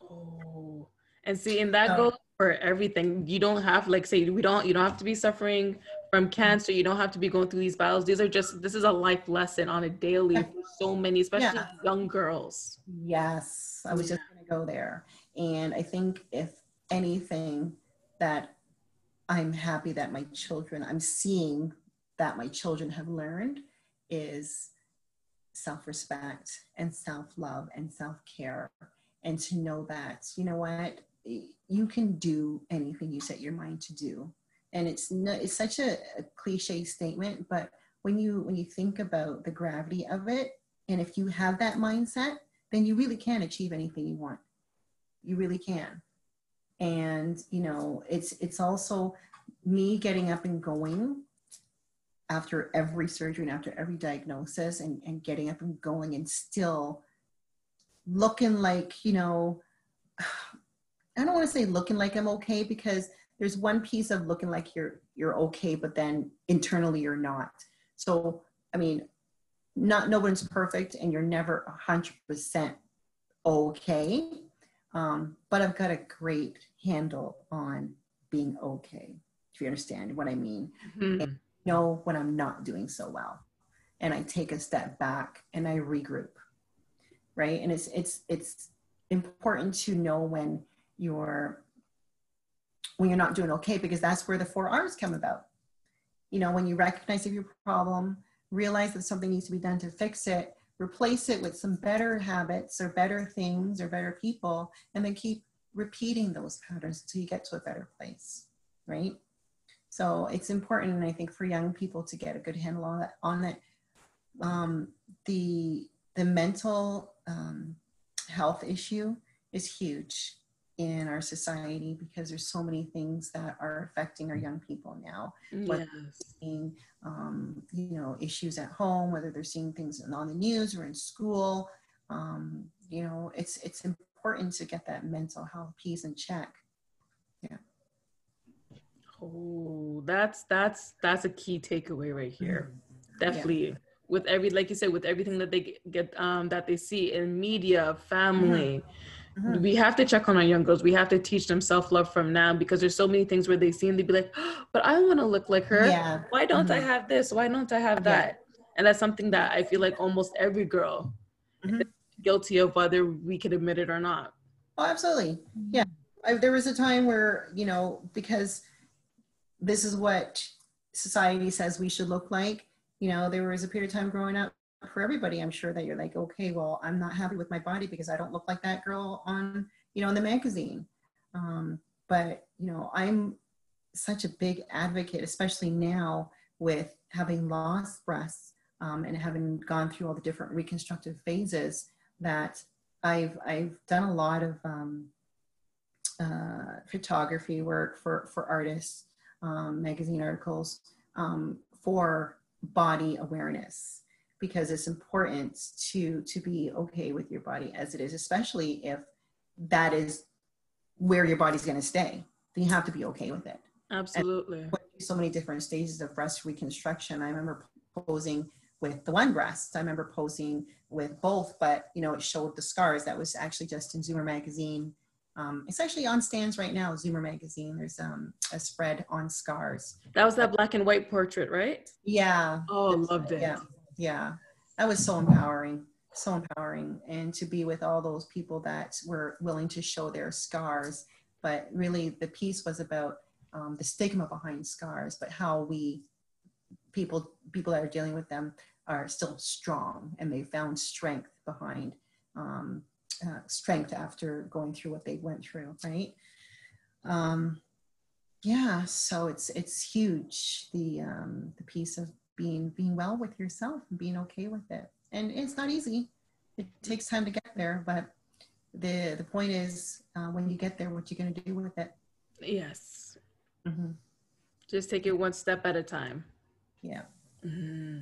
Speaker 1: Oh, and see, and that goes for everything. You don't have, like, say, we don't, you don't have to be suffering from mm-hmm. cancer. You don't have to be going through these battles. These are just, this is a life lesson on a daily for so many, especially yeah. young girls.
Speaker 2: Yes, I was just going to go there. And I think if anything, that I'm happy that my children, I'm seeing that my children have learned is self respect and self love and self care. And to know that, you know what, you can do anything you set your mind to do. And it's no, it's such a, a cliche statement, but when you when you think about the gravity of it, and if you have that mindset, then you really can achieve anything you want. You really can. And you know, it's it's also me getting up and going after every surgery and after every diagnosis and, and getting up and going and still looking like, you know, (sighs) I don't want to say looking like I'm okay because there's one piece of looking like you're you're okay, but then internally you're not. So I mean, not no one's perfect and you're never a hundred percent okay. Um, but I've got a great handle on being okay, if you understand what I mean. Mm-hmm know when I'm not doing so well. And I take a step back and I regroup. Right. And it's it's it's important to know when you're when you're not doing okay because that's where the four R's come about. You know, when you recognize your problem, realize that something needs to be done to fix it, replace it with some better habits or better things or better people, and then keep repeating those patterns until you get to a better place, right? So it's important, I think, for young people to get a good handle on that. On that, um, the the mental um, health issue is huge in our society because there's so many things that are affecting our young people now.
Speaker 1: Yes.
Speaker 2: Whether seeing, um, you know, issues at home, whether they're seeing things on the news or in school. Um, you know, it's it's important to get that mental health piece in check. Yeah.
Speaker 1: Oh, that's that's that's a key takeaway right here. Mm-hmm. Definitely. Yeah. With every like you said, with everything that they get um that they see in media, family. Mm-hmm. Mm-hmm. We have to check on our young girls. We have to teach them self love from now because there's so many things where they see and they be like, oh, (gasps) "But I want to look like her. Yeah. Why don't I mm-hmm. have this? Why don't I have that?" Yeah. And that's something that I feel like almost every girl mm-hmm. is guilty of, whether we can admit it or not.
Speaker 2: Oh, absolutely. Yeah. I, there was a time where you know because this is what society says we should look like. You know, there was a period of time growing up for everybody. I'm sure that you're like, okay, well, I'm not happy with my body because I don't look like that girl on, you know, in the magazine. Um, but, you know, I'm such a big advocate, especially now with having lost breasts um, and having gone through all the different reconstructive phases that I've, I've done a lot of um, uh, photography work for, for artists, um, magazine articles um, for body awareness because it's important to to be okay with your body as it is especially if that is where your body's going to stay then you have to be okay with it.
Speaker 1: Absolutely.
Speaker 2: So many different stages of breast reconstruction. I remember posing with the one breast. I remember posing with both but you know it showed the scars. That was actually just in zoomer magazine. Um, it's actually on stands right now zoomer magazine. There's um, a spread on scars.
Speaker 1: That was that black and white portrait right?
Speaker 2: Yeah.
Speaker 1: Oh loved it.
Speaker 2: yeah yeah. That was so empowering so empowering. And to be with all those people that were willing to show their scars. But really the piece was about um, the stigma behind scars but how we people people that are dealing with them are still strong and they found strength behind um, uh, strength after going through what they went through right? Um, yeah so it's it's huge the um, the piece of being being well with yourself and being okay with it. And it's not easy. It takes time to get there but the the point is uh, when you get there what you're going to do with it.
Speaker 1: Yes. Mm-hmm. just take it one step at a time.
Speaker 2: Yeah.
Speaker 1: Mm-hmm.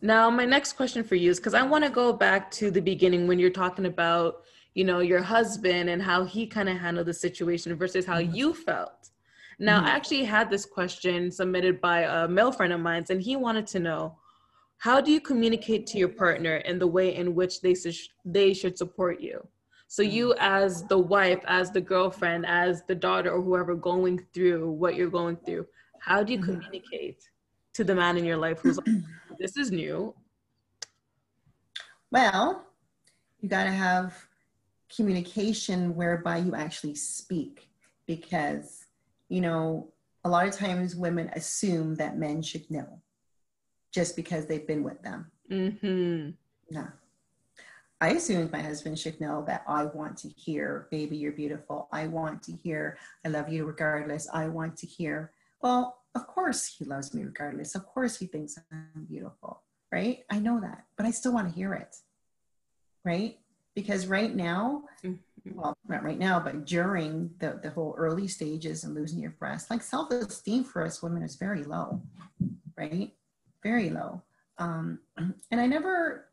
Speaker 1: now my next question for you is because i want to go back to the beginning when you're talking about you know your husband and how he kind of handled the situation versus how mm-hmm. you felt now, mm-hmm. I actually had this question submitted by a male friend of mine, and he wanted to know how do you communicate to your partner in the way in which they, su- they should support you? So, you mm-hmm. as the wife, as the girlfriend, as the daughter, or whoever going through what you're going through, how do you mm-hmm. communicate to the man in your life who's like, (clears throat) this is new?
Speaker 2: Well, you got to have communication whereby you actually speak because you know, a lot of times women assume that men should know just because they've been with them. Mm-hmm. No. I assumed my husband should know that I want to hear, baby, you're beautiful. I want to hear, I love you regardless. I want to hear, well, of course he loves me regardless. Of course he thinks I'm beautiful, right? I know that, but I still want to hear it, right? Because right now, mm-hmm well, not right now, but during the, the whole early stages and losing your breast, like self esteem for us women is very low, right? Very low. Um, (clears throat) and I never,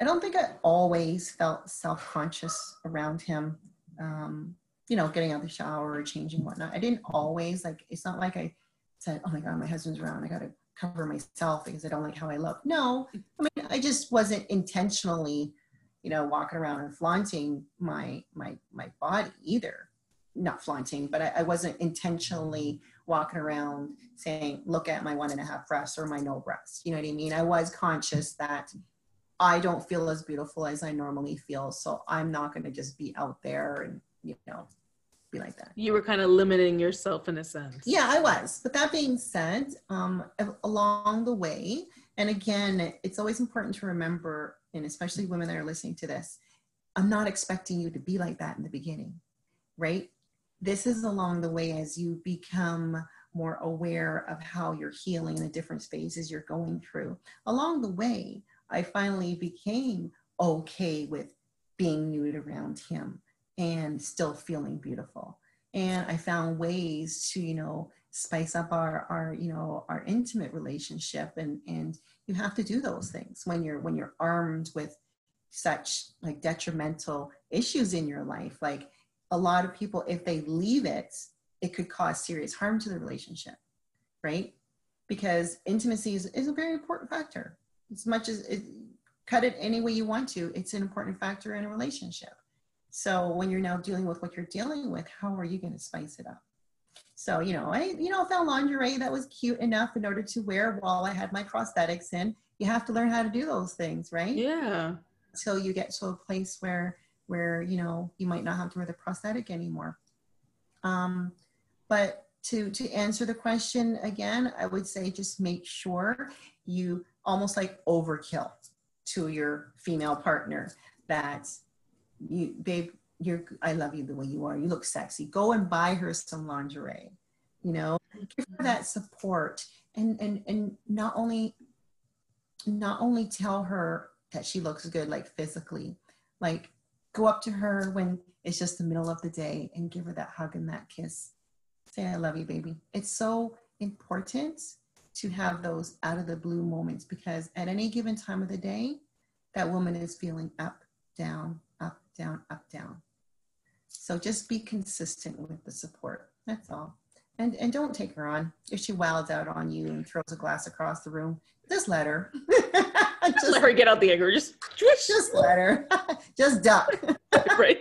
Speaker 2: I don't think I always felt self conscious around him. Um, you know, getting out of the shower or changing whatnot. I didn't always like. It's not like I said, "Oh my God, my husband's around. I got to cover myself because I don't like how I look." No, I mean, I just wasn't intentionally you know, walking around and flaunting my my my body either. Not flaunting, but I, I wasn't intentionally walking around saying, "Look at my one and a half breasts or my no breasts." You know what I mean? I was conscious that I don't feel as beautiful as I normally feel, so I'm not going to just be out there and you know be like that.
Speaker 1: You were kind of limiting yourself in a sense.
Speaker 2: Yeah, I was. But that being said, um, along the way, and again, it's always important to remember, and especially women that are listening to this, I'm not expecting you to be like that in the beginning, right? This is along the way as you become more aware of how you're healing in the different phases you're going through. Along the way, I finally became okay with being nude around him and still feeling beautiful. And I found ways to, you know, spice up our our you know our intimate relationship and and you have to do those things when you're when you're armed with such like detrimental issues in your life. Like a lot of people if they leave it it could cause serious harm to the relationship right? Because intimacy is, is a very important factor. As much as it, cut it any way you want to it's an important factor in a relationship. So when you're now dealing with what you're dealing with how are you going to spice it up so, you know, I, you know, found lingerie that was cute enough in order to wear while I had my prosthetics in. You have to learn how to do those things, right?
Speaker 1: Yeah.
Speaker 2: Until you get to a place where, where, you know, you might not have to wear the prosthetic anymore. Um, but to, to answer the question again, I would say just make sure you almost like overkill to your female partner that you, babe, you're I love you the way you are. You look sexy. Go and buy her some lingerie. You know, give her that support and and and not only not only tell her that she looks good like physically, like go up to her when it's just the middle of the day and give her that hug and that kiss. Say I love you, baby. It's so important to have those out of the blue moments because at any given time of the day, that woman is feeling up, down, up, down, up, down. So just be consistent with the support. That's all. And and don't take her on. If she wilds out on you and throws a glass across the room, just let her. (laughs)
Speaker 1: just let her get out the anger. Just
Speaker 2: just let her. (laughs) just duck. (laughs)
Speaker 1: right.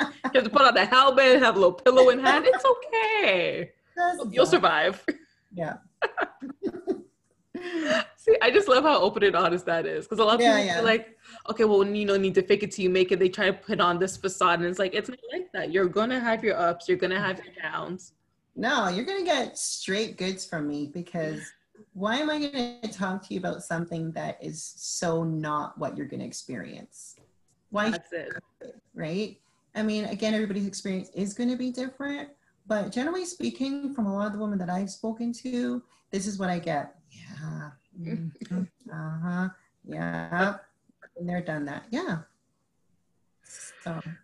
Speaker 1: You have to put on the helmet, and have a little pillow in hand. It's okay. Just You'll duck. survive.
Speaker 2: Yeah. (laughs)
Speaker 1: See, I just love how open and honest that is. Because a lot of yeah, people yeah. feel like, okay, well, you know, need to fake it till you make it. They try to put on this facade, and it's like it's not like that. You're gonna have your ups. You're gonna have your downs.
Speaker 2: No, you're gonna get straight goods from me because why am I gonna talk to you about something that is so not what you're gonna experience? Why?
Speaker 1: That's it.
Speaker 2: Right. I mean, again, everybody's experience is going to be different, but generally speaking, from a lot of the women that I've spoken to, this is what I get. (laughs) Yeah. Mm-hmm. uh huh. Yeah. They're done that. Yeah.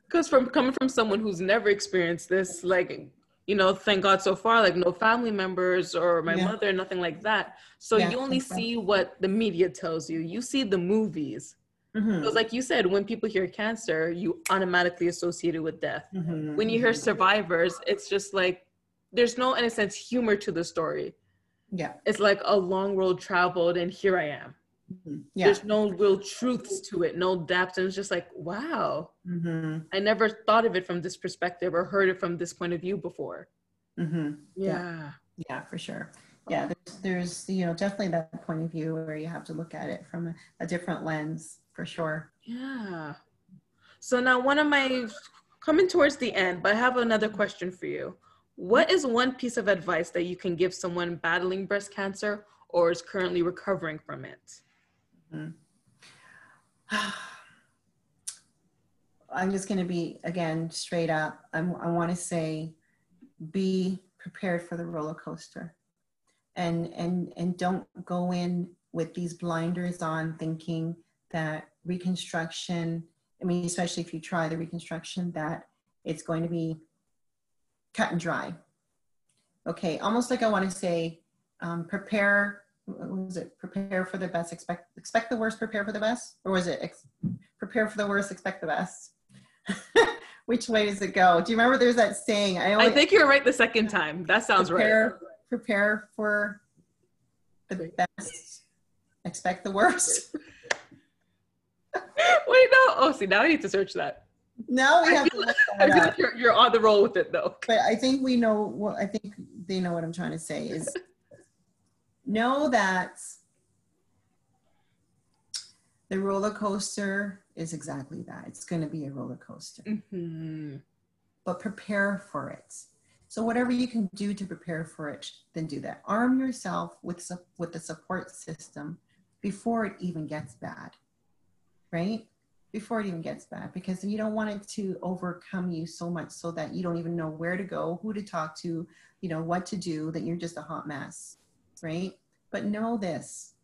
Speaker 1: Because from coming from someone who's never experienced this, like, you know, thank God so far, like no family members or my yeah. mother, nothing like that. So yeah, you only see what the media tells you. You see the movies. Mm-hmm. So like you said, when people hear cancer, you automatically associate it with death. Mm-hmm. When you hear survivors, it's just like there's no, in a sense, humor to the story.
Speaker 2: Yeah.
Speaker 1: It's like a long road traveled and here I am. Mm-hmm. Yeah. There's no real truths to it, no depth. And it's just like, wow, mm-hmm. I never thought of it from this perspective or heard it from this point of view before.
Speaker 2: Mm-hmm.
Speaker 1: Yeah. yeah.
Speaker 2: yeah. for sure. Yeah, there's, there's, you know, definitely that point of view where you have to look at it from a, a different lens for sure.
Speaker 1: Yeah. So now one of my coming towards the end, but I have another question for you. What is one piece of advice that you can give someone battling breast cancer or is currently recovering from it? Mm-hmm. (sighs)
Speaker 2: I'm just going to be again straight up. I'm, i want to say, be prepared for the roller coaster, and and and don't go in with these blinders on, thinking that reconstruction. I mean, especially if you try the reconstruction, that it's going to be cut and dry. Okay, almost like I want to say, um, prepare was it? Prepare for the best expect expect the worst prepare for the best? Or was it prepare for the worst expect the best? (laughs) Which way does it go? Do you remember there's that saying
Speaker 1: i, I think you're right the second time. That sounds
Speaker 2: prepare,
Speaker 1: right
Speaker 2: prepare for the best expect the worst. (laughs)
Speaker 1: Wait no. Oh see now i need to search that
Speaker 2: now we have
Speaker 1: to I feel like you're, you're on the roll with it though
Speaker 2: but i think we know what i think they know what i'm trying to say is (laughs) know that the roller coaster is exactly that. It's going to be a roller coaster. Mm-hmm. But prepare for it. So whatever you can do to prepare for it, then do that. Arm yourself with with the support system before it even gets bad. Right? Before it even gets bad because you don't want it to overcome you so much so that you don't even know where to go, who to talk to, you know, what to do, that you're just a hot mess right? But know this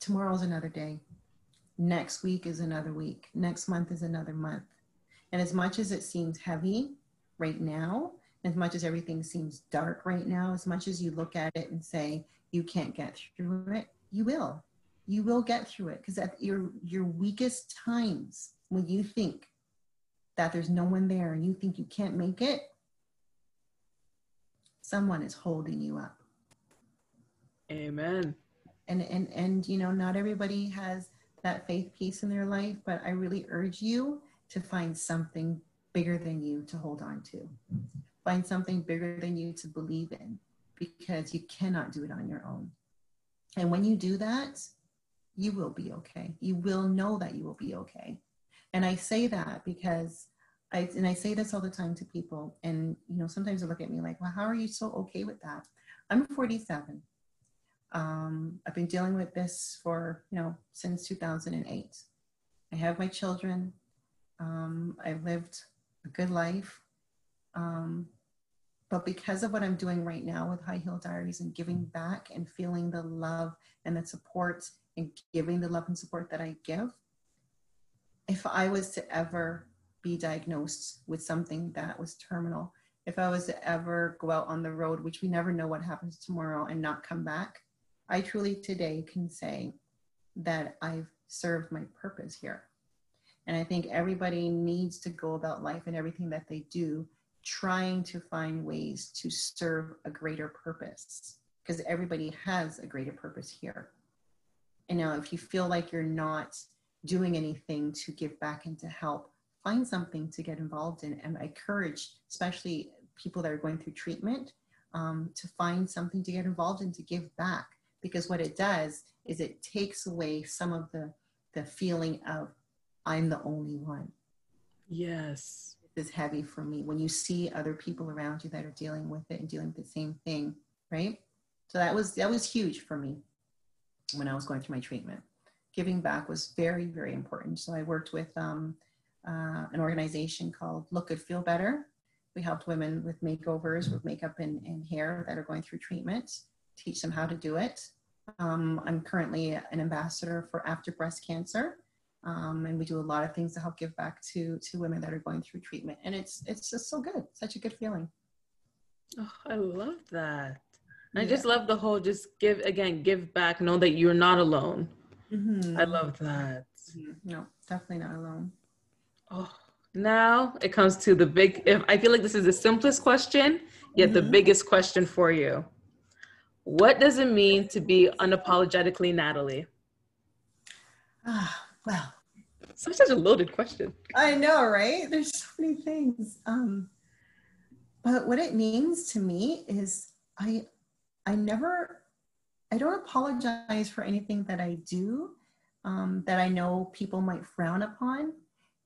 Speaker 2: tomorrow's another day. Next week is another week. Next month is another month. And as much as it seems heavy right now, as much as everything seems dark right now, as much as you look at it and say you can't get through it, you will. You will get through it because at your your weakest times when you think that there's no one there and you think you can't make it, someone is holding you up.
Speaker 1: Amen.
Speaker 2: And and and you know, not everybody has that faith piece in their life, but I really urge you to find something bigger than you to hold on to. Find something bigger than you to believe in because you cannot do it on your own. And when you do that, you will be okay. You will know that you will be okay. And I say that because I and I say this all the time to people and you know sometimes they look at me like, "Well, how are you so okay with that?" I'm 47. Um, I've been dealing with this for, you know, since 2008. I have my children. Um, I've lived a good life. Um, but because of what I'm doing right now with High Heel Diaries and giving back and feeling the love and the support and giving the love and support that I give, if I was to ever be diagnosed with something that was terminal, if I was to ever go out on the road, which we never know what happens tomorrow, and not come back, I truly today can say that I've served my purpose here. And I think everybody needs to go about life and everything that they do trying to find ways to serve a greater purpose because everybody has a greater purpose here. And now, if you feel like you're not doing anything to give back and to help, find something to get involved in. And I encourage, especially people that are going through treatment, um, to find something to get involved in to give back. Because what it does is it takes away some of the, the feeling of, I'm the only one.
Speaker 1: Yes.
Speaker 2: This is heavy for me. When you see other people around you that are dealing with it and dealing with the same thing, right? So that was that was huge for me when I was going through my treatment. Giving back was very, very important. So I worked with um, uh, an organization called Look Good, Feel Better. We helped women with makeovers, with makeup and, and hair that are going through treatment, teach them how to do it. Um, I'm currently an ambassador for After Breast Cancer, um, and we do a lot of things to help give back to to women that are going through treatment. And it's it's just so good, such a good feeling.
Speaker 1: Oh, I love that. Yeah. I just love the whole just give again, give back, know that you're not alone. Mm-hmm. I love that.
Speaker 2: Mm-hmm. No, definitely not alone.
Speaker 1: Oh, now it comes to the big. If I feel like this is the simplest question, yet mm-hmm. the biggest question for you. What does it mean to be unapologetically Natalie?
Speaker 2: Ah, well,
Speaker 1: such a loaded question.
Speaker 2: I know, right? There's so many things. Um, but what it means to me is I, I never, I don't apologize for anything that I do um, that I know people might frown upon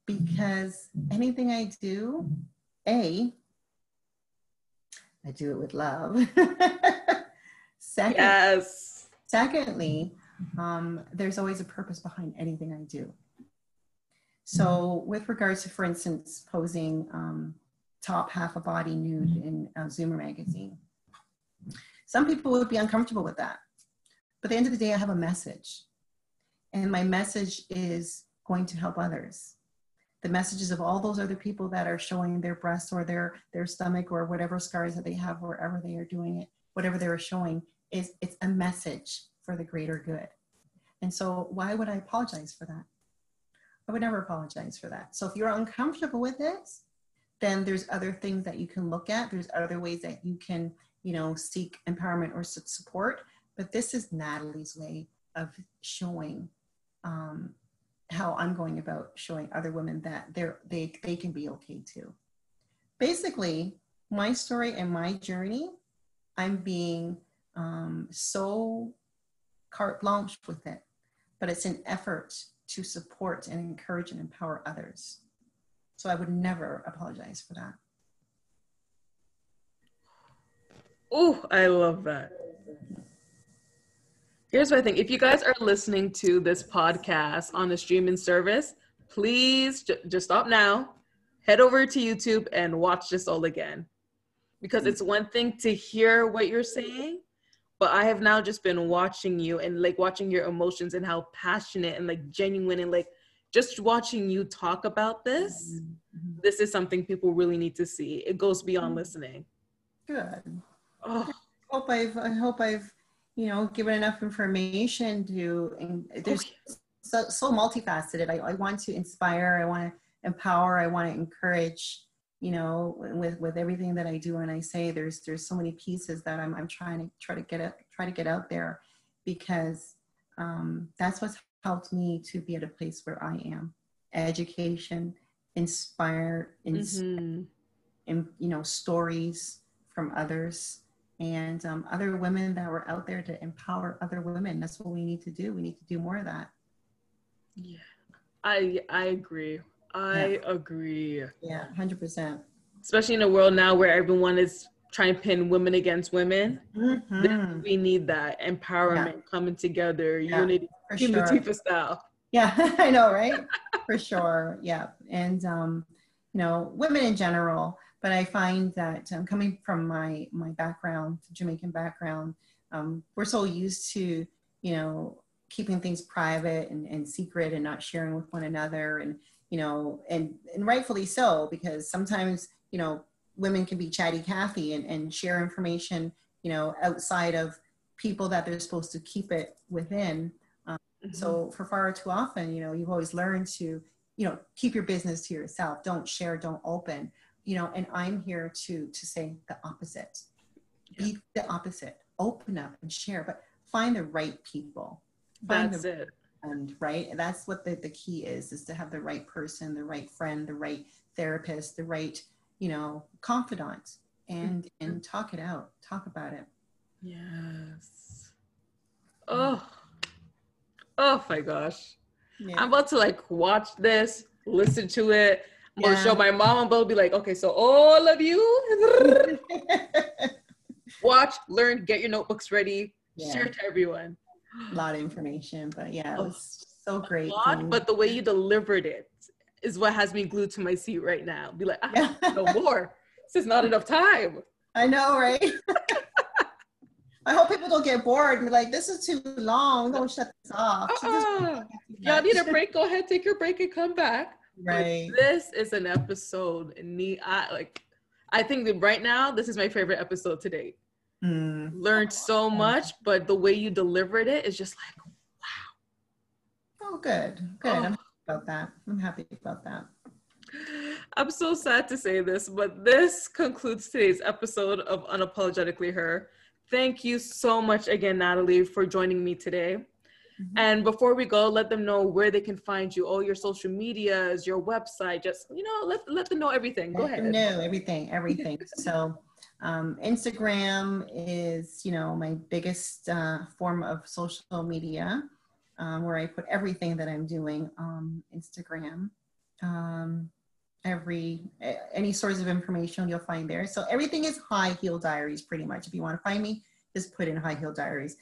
Speaker 2: because anything I do, A, I do it with love. (laughs) Second, yes. Secondly, um, there's always a purpose behind anything I do. So, with regards to, for instance, posing um, top half a body nude in uh, Zoomer magazine, some people would be uncomfortable with that. But at the end of the day, I have a message. And my message is going to help others. The messages of all those other people that are showing their breasts or their their stomach or whatever scars that they have wherever they are doing it whatever they are showing is it's a message for the greater good. And so why would i apologize for that? I would never apologize for that. So if you're uncomfortable with it then there's other things that you can look at. There's other ways that you can you know seek empowerment or support but this is natalie's way of showing um, how I'm going about showing other women that they're they they can be okay too. Basically, my story and my journey, I'm being um, so carte blanche with it, but it's an effort to support and encourage and empower others. So I would never apologize for that.
Speaker 1: Oh, I love that. Here's what I think. If you guys are listening to this podcast on the streaming service, please j- just stop now, head over to YouTube and watch this all again. Because it's one thing to hear what you're saying, but I have now just been watching you and like watching your emotions and how passionate and like genuine and like just watching you talk about this. Mm-hmm. This is something people really need to see. It goes beyond listening.
Speaker 2: Good. Oh. I hope I've I hope I've you know, given enough information to, and there's okay. so, so multifaceted. I, I want to inspire, I want to empower, I want to encourage, you know, with, with everything that I do and I say, there's, there's so many pieces that I'm, I'm trying to try to get it, try to get out there because um, that's what's helped me to be at a place where I am. Education, inspire, ins- mm-hmm. and, you know, stories from others and um, other women that were out there to empower other women. That's what we need to do. We need to do more of that.
Speaker 1: Yeah, I I agree. I yeah. agree.
Speaker 2: Yeah, hundred percent.
Speaker 1: Especially in a world now where everyone is trying to pin women against women, mm-hmm. we need that empowerment yeah. coming together, yeah, unity, for sure. for style.
Speaker 2: Yeah, (laughs) I know, right? (laughs) for sure. Yeah. And, um, you know, women in general, but I find that um, coming from my, my background, Jamaican background, um, we're so used to, you know, keeping things private and, and secret and not sharing with one another. And, you know, and, and rightfully so, because sometimes, you know, women can be chatty Cathy and, and share information, you know, outside of people that they're supposed to keep it within. Um, mm-hmm. So for far too often, you know, you've always learned to, you know, keep your business to yourself. Don't share, don't open, you know, and I'm here to, to say the opposite. Yeah. Be the opposite. Open up and share, but find the right people.
Speaker 1: Find That's the, it.
Speaker 2: And right. That's what the, the key is, is to have the right person, the right friend, the right therapist, the right, you know, confidant and, mm-hmm. and talk it out, talk about it.
Speaker 1: Yes. Oh. Oh my gosh. Yeah. I'm about to like watch this, listen to it. Yeah. gonna show my mom and Bo be like, okay, so all of you (laughs) watch, learn, get your notebooks ready, yeah. share to everyone.
Speaker 2: A lot of information, but yeah, it was so great.
Speaker 1: Lot, but the way you delivered it is what has me glued to my seat right now. Be like, I have no (laughs) more. This is not enough time.
Speaker 2: I know, right? (laughs) I hope people don't get bored and be like, this is too long. Don't shut this off. Uh-uh.
Speaker 1: Y'all need a break. Go ahead, take your break and come back.
Speaker 2: Right.
Speaker 1: But this is an episode. Neat. I like. I think that right now this is my favorite episode to date. Mm. Learned so much, but the way you delivered it is just like,
Speaker 2: wow. Oh, good. Good. Oh. I'm about that. I'm happy about that.
Speaker 1: I'm so sad to say this, but this concludes today's episode of Unapologetically Her. Thank you so much again, Natalie, for joining me today. Mm-hmm. And before we go, let them know where they can find you, all your social medias, your website. Just you know, let let them know everything. Go let ahead.
Speaker 2: Know everything, everything. so, um, Instagram is you know my biggest uh, form of social media, um, where I put everything that I'm doing on Instagram. Um, every any source of information you'll find there. So everything is High Heel Diaries pretty much. If you want to find me, just put in High Heel Diaries.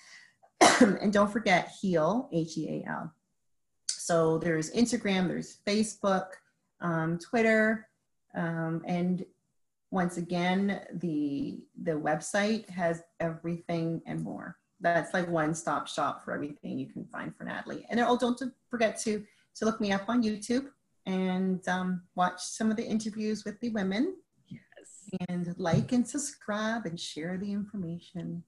Speaker 2: (coughs) and don't forget Heal, H-E-A-L. So there's Instagram, there's Facebook, um, Twitter, um, and once again, the the website has everything and more. That's like one stop shop for everything you can find for Natalie. And oh, don't forget to to look me up on YouTube and um, watch some of the interviews with the women.
Speaker 1: Yes.
Speaker 2: And like and subscribe and share the information.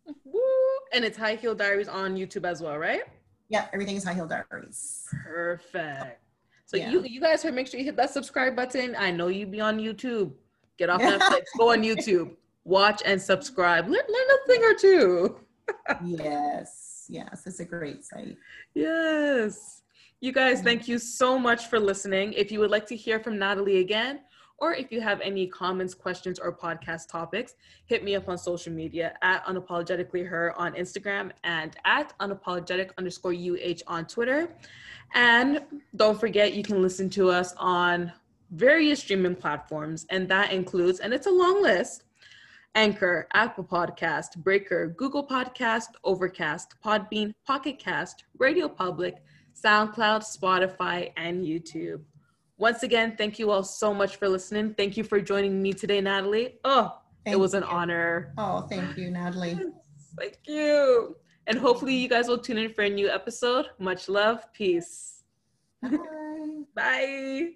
Speaker 1: And it's High Heel Diaries on YouTube as well, right?
Speaker 2: Yeah, everything is High Heel Diaries.
Speaker 1: Perfect. So yeah. you you guys make sure you hit that subscribe button. I know you'd be on YouTube. Get off Netflix. (laughs) Go on YouTube. Watch and subscribe. Learn, learn a thing or two.
Speaker 2: yes. Yes. It's a great site.
Speaker 1: Yes. You guys, thank you so much for listening. If you would like to hear from Natalie again, or if you have any comments, questions, or podcast topics, hit me up on social media at unapologetically her on Instagram and at unapologetic underscore UH on Twitter. And don't forget, you can listen to us on various streaming platforms, and that includes, and it's a long list, Anchor, Apple Podcast, Breaker, Google Podcast, Overcast, Podbean, Pocket Cast, Radio Public, SoundCloud, Spotify, and YouTube. Once again, thank you all so much for listening. Thank you for joining me today, Natalie. Oh, thank it was an honor.
Speaker 2: Oh, thank you, Natalie.
Speaker 1: thank you. And hopefully, you guys will tune in for a new episode. Much love. Peace. Bye. (laughs) Bye.